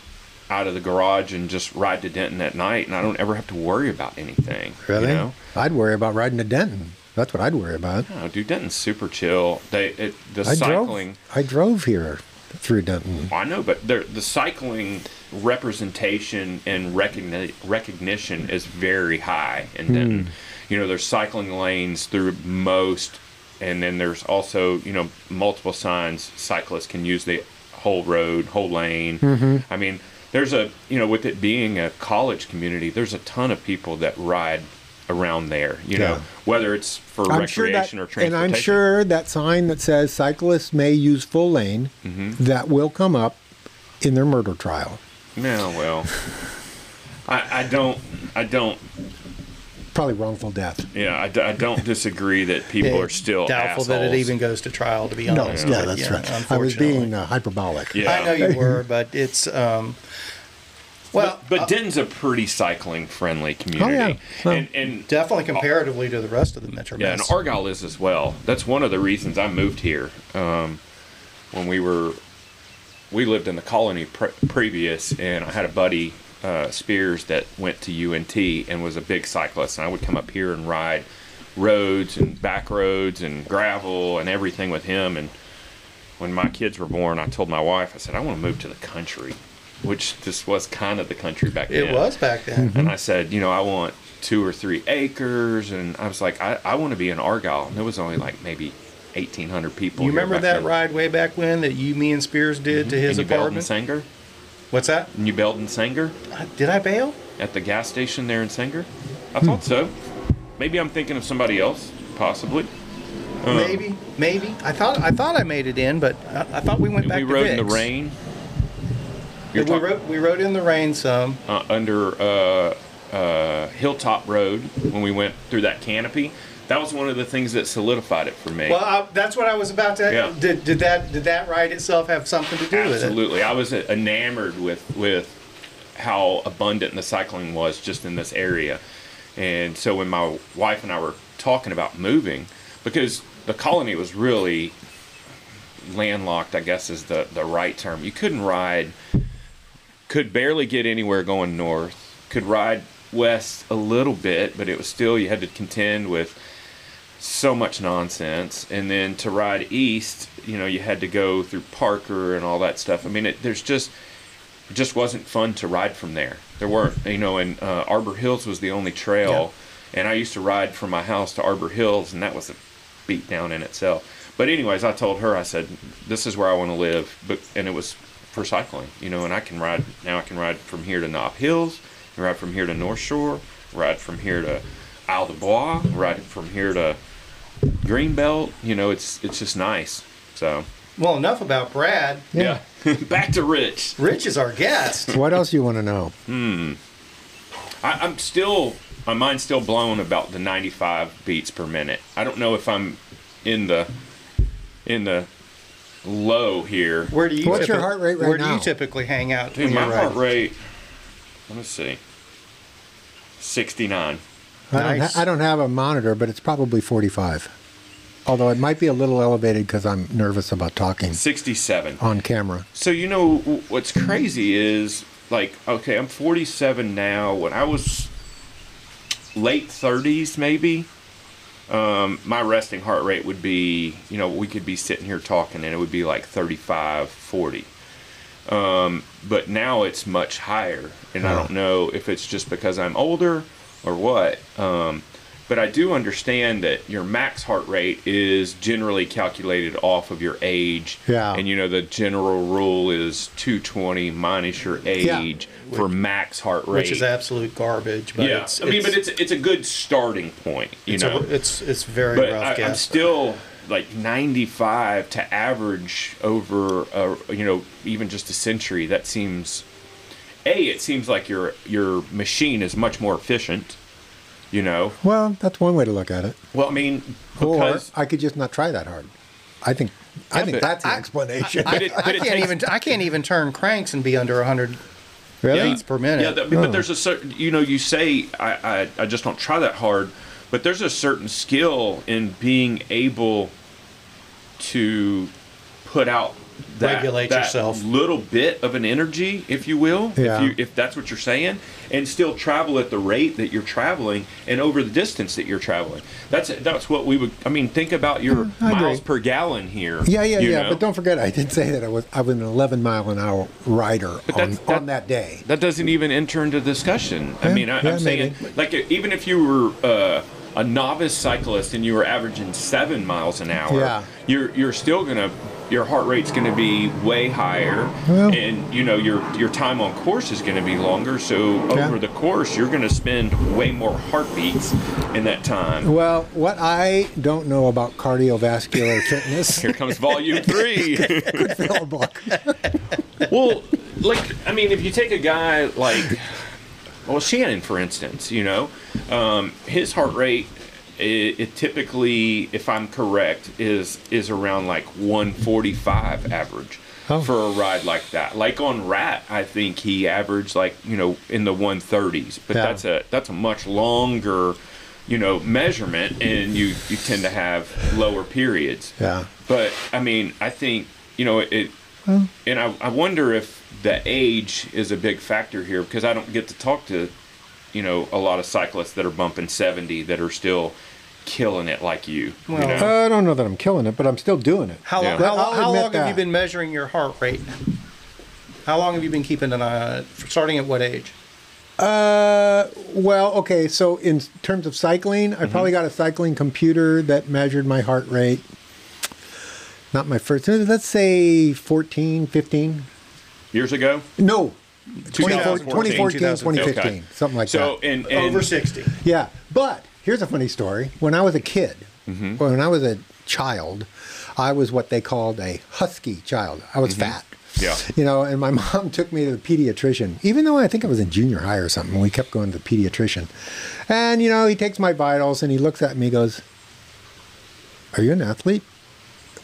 S2: out of the garage and just ride to Denton at night, and I don't ever have to worry about anything.
S3: Really?
S2: You know?
S3: I'd worry about riding to Denton. That's what I'd worry about.
S2: No, dude, Denton's super chill. They it, the
S3: I
S2: cycling.
S3: drove. I drove here through Denton.
S2: I know, but the cycling representation and recogni- recognition is very high in Denton. You know, there's cycling lanes through most, and then there's also you know multiple signs cyclists can use the whole road, whole lane. I mean, there's a you know with it being a college community, there's a ton of people that ride around there. You know, whether it's for
S3: I'm sure that,
S2: recreation or transportation. and.
S3: I'm sure that sign that says cyclists may use full lane
S2: Mm-hmm.
S3: that will come up in their murder trial.
S2: Yeah, well, I, I don't, I don't
S3: Probably wrongful death.
S2: Yeah, I, d- I don't disagree that people are still
S1: doubtful that it even goes to trial. To be
S3: No,
S1: honest,
S3: yeah,
S1: But,
S3: that's right. I was
S1: unfortunately.
S3: being uh, hyperbolic.
S2: Yeah.
S1: I know you were, but it's um, well,
S2: but, but Denton's a pretty cycling friendly community,
S3: Oh, yeah. Well-
S2: and and
S1: definitely comparatively to the rest of the Metro.
S2: yeah, and
S1: West.
S2: Argyle is as well. That's one of the reasons I moved here. Um, when we were, we lived in the colony pre- previous, and I had a buddy uh, Spears that went to UNT and was a big cyclist, and I would come up here and ride roads and back roads and gravel and everything with him. And when my kids were born, I told my wife, I said, I want to move to the country, which this was kind of the country back then.
S1: it was back then.
S2: And I said, you know, I want two or three acres. And I was like, I, I want to be in Argyle. And there was only like maybe 1,800 people.
S1: You remember that
S2: then.
S1: ride way back when that you, me, and Spears did to his
S2: And you bailed in
S1: apartment?
S2: Sanger?
S1: What's that?
S2: And you bailed in Sanger
S1: Uh, Did I bail?
S2: at the gas station there in Sanger? I thought so. Maybe I'm thinking of somebody else, possibly. Um,
S1: maybe, maybe. I thought I thought I made it in, but I, I thought we went back
S2: we
S1: to
S2: rode in the
S1: Vic's.
S2: rain.
S1: We
S2: You're talking-
S1: rode, we rode in the rain some.
S2: uh, under uh, uh, Hilltop Road when we went through that canopy. That was one of the things that solidified it for me.
S1: Well, I, that's what I was about to.
S2: Yeah.
S1: Did, did that did that ride itself have something to do with it?
S2: Absolutely, I was enamored with with how abundant the cycling was just in this area, and so when my wife and I were talking about moving, because the colony was really landlocked, I guess is the the right term. You couldn't ride, could barely get anywhere going north. Could ride west a little bit, but it was still you had to contend with so much nonsense. And then to ride east, you know, you had to go through Parker and all that stuff. I mean, it, there's just it just wasn't fun to ride from there. There weren't, you know, and uh, Arbor Hills was the only trail, and I used to ride from my house to Arbor Hills, and that was a beat down in itself. But anyways, I told her, I said, this is where I want to live, but and it was for cycling, you know, and I can ride now. I can ride from here to Knob Hills, ride from here to North Shore, ride from here to Isle de Bois, ride from here to Greenbelt. You know, it's it's just nice. So
S1: Well, enough about Brad.
S2: yeah, [laughs] back to Rich.
S1: Rich is our guest. [laughs]
S3: What else do you want to know? Hmm.
S2: I, I'm still my mind's still blown about the 95 beats per minute. I don't know if I'm in the in the low here.
S1: Where do you?
S3: What's your
S1: typi-
S3: heart rate right
S1: Where do you typically hang out
S2: Dude, my heart rate. Let me see. 69.
S3: I, don't ha- I don't have a monitor, but it's probably 45. Although it might be a little elevated because I'm nervous about talking
S2: 67.
S3: on camera.
S2: So you know what's crazy is like okay, I'm 47 now. When I was late 30s, maybe, um, my resting heart rate would be you know we could be sitting here talking and it would be like 35, 40. Um, but now it's much higher, and I don't know if it's just because I'm older or what. Um, but I do understand that your max heart rate is generally calculated off of your age.
S3: Yeah.
S2: And you know the general rule is 220 minus your age for max heart rate.
S1: which is absolute garbage. But
S2: yeah.
S1: it's,
S2: I mean,
S1: it's,
S2: but it's it's a good starting point. You
S1: it's,
S2: know.
S1: a, it's it's very
S2: but
S1: rough
S2: I, I'm
S1: guess.
S2: still like 95 to average over uh, you know even just a century that seems a it seems like your your machine is much more efficient you know
S3: Well, that's one way to look at it.
S2: well i mean
S3: Or
S2: because
S3: I could just not try that hard. I think I
S2: Yeah,
S3: think
S2: but
S3: that's the
S1: I-
S3: explanation.
S2: but it,
S1: I can't
S2: takes-
S1: even I can't even turn cranks and be under 100
S3: really?
S1: beats per minute.
S2: Yeah, that,
S3: Oh.
S2: but there's a certain, you know, you say I, I, I just don't try that hard, but there's a certain skill in being able to put out that,
S1: Regulate
S2: that
S1: yourself.
S2: little bit of an energy, if you will,
S3: Yeah.
S2: if you if that's what you're saying, and still travel at the rate that you're traveling and over the distance that you're traveling. That's that's what we would. I mean, think about your
S3: Mm, I agree.
S2: miles per gallon here.
S3: Yeah, yeah, yeah.
S2: know?
S3: But don't forget, I did say that I was I was an 11 mile an hour rider on,
S2: that-
S3: on that day.
S2: That doesn't even enter into discussion. I
S3: Yeah,
S2: mean, I,
S3: yeah,
S2: I'm saying,
S3: maybe.
S2: like, even if you were uh, a novice cyclist and you were averaging seven miles an hour,
S3: Yeah.
S2: you're you're still gonna your heart rate's gonna be way higher,
S3: Well-
S2: and you know your your time on course is gonna be longer. So
S3: Yeah.
S2: over the course, you're gonna spend way more heartbeats in that time.
S3: Well, what I don't know about cardiovascular [laughs] fitness,
S2: Here comes volume three.
S3: fill a book.
S2: well, like I mean, if you take a guy like, well, Shannon, for instance, you know, um, his heart rate, it, it typically, if I'm correct, is is around like 145 average.
S3: Oh.
S2: For a ride like that, like on Rat, I think he averaged like you know in the 130s, but
S3: Yeah.
S2: that's a that's a much longer, you know, measurement, and you you tend to have lower periods.
S3: Yeah.
S2: But I mean, I think you know it, and I, I wonder if the age is a big factor here because I don't get to talk to, you know, a lot of cyclists that are bumping seventy that are still killing it like you.
S1: Well,
S2: you know?
S3: I don't know that I'm killing it, but I'm still doing it.
S1: How,
S2: Yeah.
S1: long, how, how
S3: admit
S1: long have you been measuring your heart rate? How long have you been keeping an eye? Starting at what age?
S3: Uh, well, okay. So in terms of cycling, I probably got a cycling computer that measured my heart rate. Not my first. Let's say 14, 15.
S2: Years ago.
S3: No.
S2: 2014,
S3: 2014, 2015,
S2: Okay.
S3: something like
S2: So
S3: that.
S2: and, and
S1: Over 60.
S3: Yeah, but here's a funny story. When I was a kid,
S2: Mm-hmm.
S3: when I was a child, I was what they called a husky child. I was fat.
S2: Mm-hmm. Yeah.
S3: You know, and my [laughs] mom took me to the pediatrician, even though I think I was in junior high or something. We kept going to the pediatrician. And, you know, he takes my vitals and he looks at me and goes, Are you an athlete?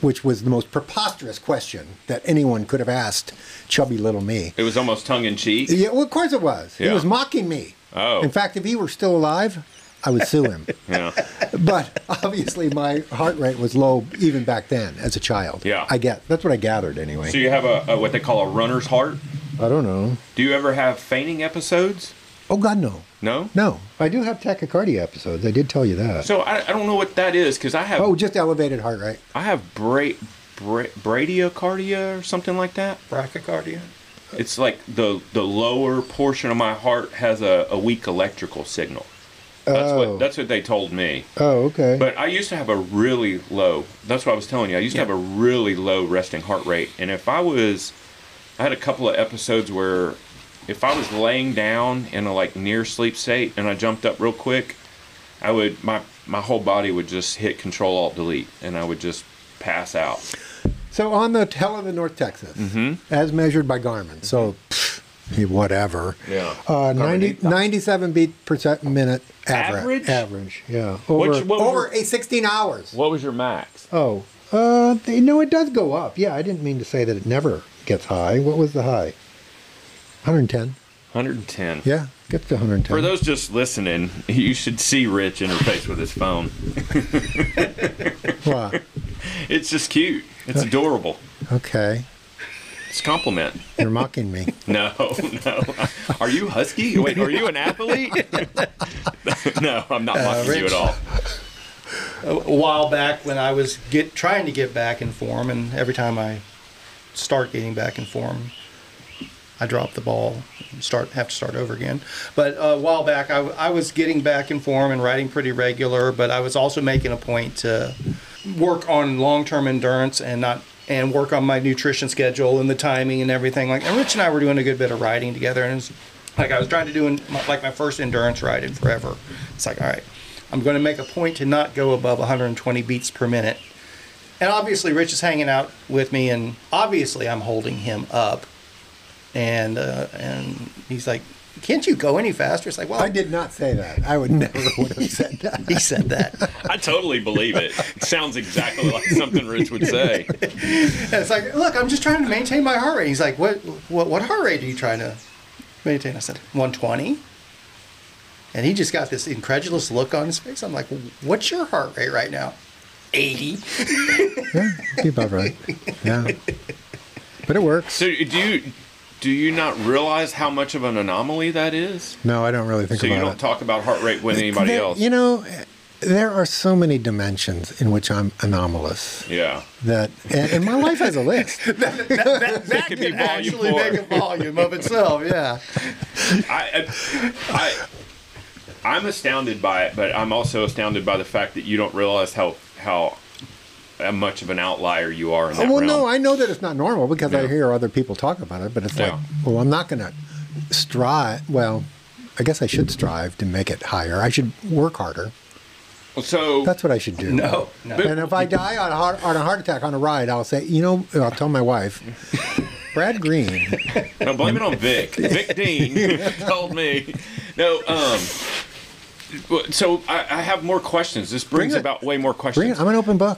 S3: Which was the most preposterous question that anyone could have asked chubby little me.
S2: it was almost tongue in cheek.
S3: Yeah, well, of course it was. He was mocking me.
S2: Oh.
S3: In fact, if he were still alive, I would sue him. [laughs]
S2: Yeah.
S3: but obviously, my heart rate was low even back then as a child.
S2: Yeah.
S3: I get that's what I gathered anyway.
S2: So you have a, a what they call a runner's heart.
S3: I don't know.
S2: Do you ever have fainting episodes?
S3: Oh God, no,
S2: No.
S3: no. I do have tachycardia episodes. I did tell you that.
S2: So I, I don't know what that is because I have
S3: oh, just elevated heart rate.
S2: I have bra- bra- bradiocardia or something like that.
S1: Brachycardia.
S2: It's like the the lower portion of my heart has a, a weak electrical signal. That's
S3: Oh.
S2: what that's what they told me.
S3: Oh, okay.
S2: But I used to have a really low. That's what I was telling you. I used to have a really low resting heart rate, and if I was, I had a couple of episodes where, if I was laying down in a like near sleep state and I jumped up real quick, I would my my whole body would just hit Control Alt Delete, and I would just pass out.
S3: so on the hell of the North Texas,
S2: Mm-hmm.
S3: as measured by Garmin. So. pfft, Whatever.
S2: Yeah.
S3: Uh, 90, 97 beat per minute
S2: Average?
S3: average. Average, yeah. Over,
S2: Which- what
S3: over
S2: your-
S3: a 16 hours.
S2: What was your max?
S3: Oh, uh, they, no, it does go up. Yeah, I didn't mean to say that it never gets high. What was the high? 110.
S2: 110.
S3: Yeah, Get to 110.
S2: For those just listening, you should see Rich interface with his phone.
S3: Wow.
S2: It's just cute. It's adorable.
S3: Okay.
S2: It's a compliment.
S3: You're mocking me. [laughs]
S2: No, no. Are you husky? Wait, are you an athlete? [laughs] no, I'm not uh, mocking you at all.
S1: a while back when I was get trying to get back in form, and every time I start getting back in form, I drop the ball, start have to start over again. But uh, a while back, I, I was getting back in form and riding pretty regular, but I was also making a point to work on long-term endurance and not and work on my nutrition schedule and the timing and everything. Like, and Rich and I were doing a good bit of riding together, and like I was trying to do in, like my first endurance ride in forever. It's like, all right, I'm going to make a point to not go above 120 beats per minute. And obviously, Rich is hanging out with me, and obviously, I'm holding him up. And uh, and he's like, "Can't you go any faster?" It's like, "Well,
S3: I did not say that. I would never [laughs] would have said that.
S1: He said that. [laughs]
S2: I totally believe it. It sounds exactly like something Rich would say. [laughs]
S1: And it's like, look, I'm just trying to maintain my heart rate. He's like, what, what, what heart rate are you trying to maintain? I said, 120. And he just got this incredulous look on his face. I'm like, what's your heart rate right now? 80.
S3: Yeah, be about right. Yeah. But it works.
S2: So do you do you not realize how much of an anomaly that is?
S3: No, I don't really think
S2: So you don't
S3: it.
S2: talk about heart rate with anybody
S3: There-
S2: else?
S3: You know, there are so many dimensions in which I'm anomalous
S2: yeah.
S3: that, and, and my life has a list. [laughs]
S1: that that [laughs]
S2: could be
S1: can
S2: volume
S1: actually
S2: four.
S1: make a volume of itself, yeah.
S2: I, I, I, I'm astounded by it, but I'm also astounded by the fact that you don't realize how how, how much of an outlier you are in that
S3: well,
S2: realm.
S3: no, I know that it's not normal because I hear other people talk about it, but it's like, well, I'm not going to strive. Well, I guess I should strive to make it higher. I should work harder.
S2: so
S3: That's what I should do.
S1: No, no.
S3: And if I die on a heart, on a heart attack on a ride, I'll say, you know, I'll tell my wife, Brad Green.
S2: no, blame it on Vic. Vic Dean [laughs] told me. No, um. So I, I have more questions. This brings
S3: Bring
S2: about way more questions.
S3: Bring. I'm an open book.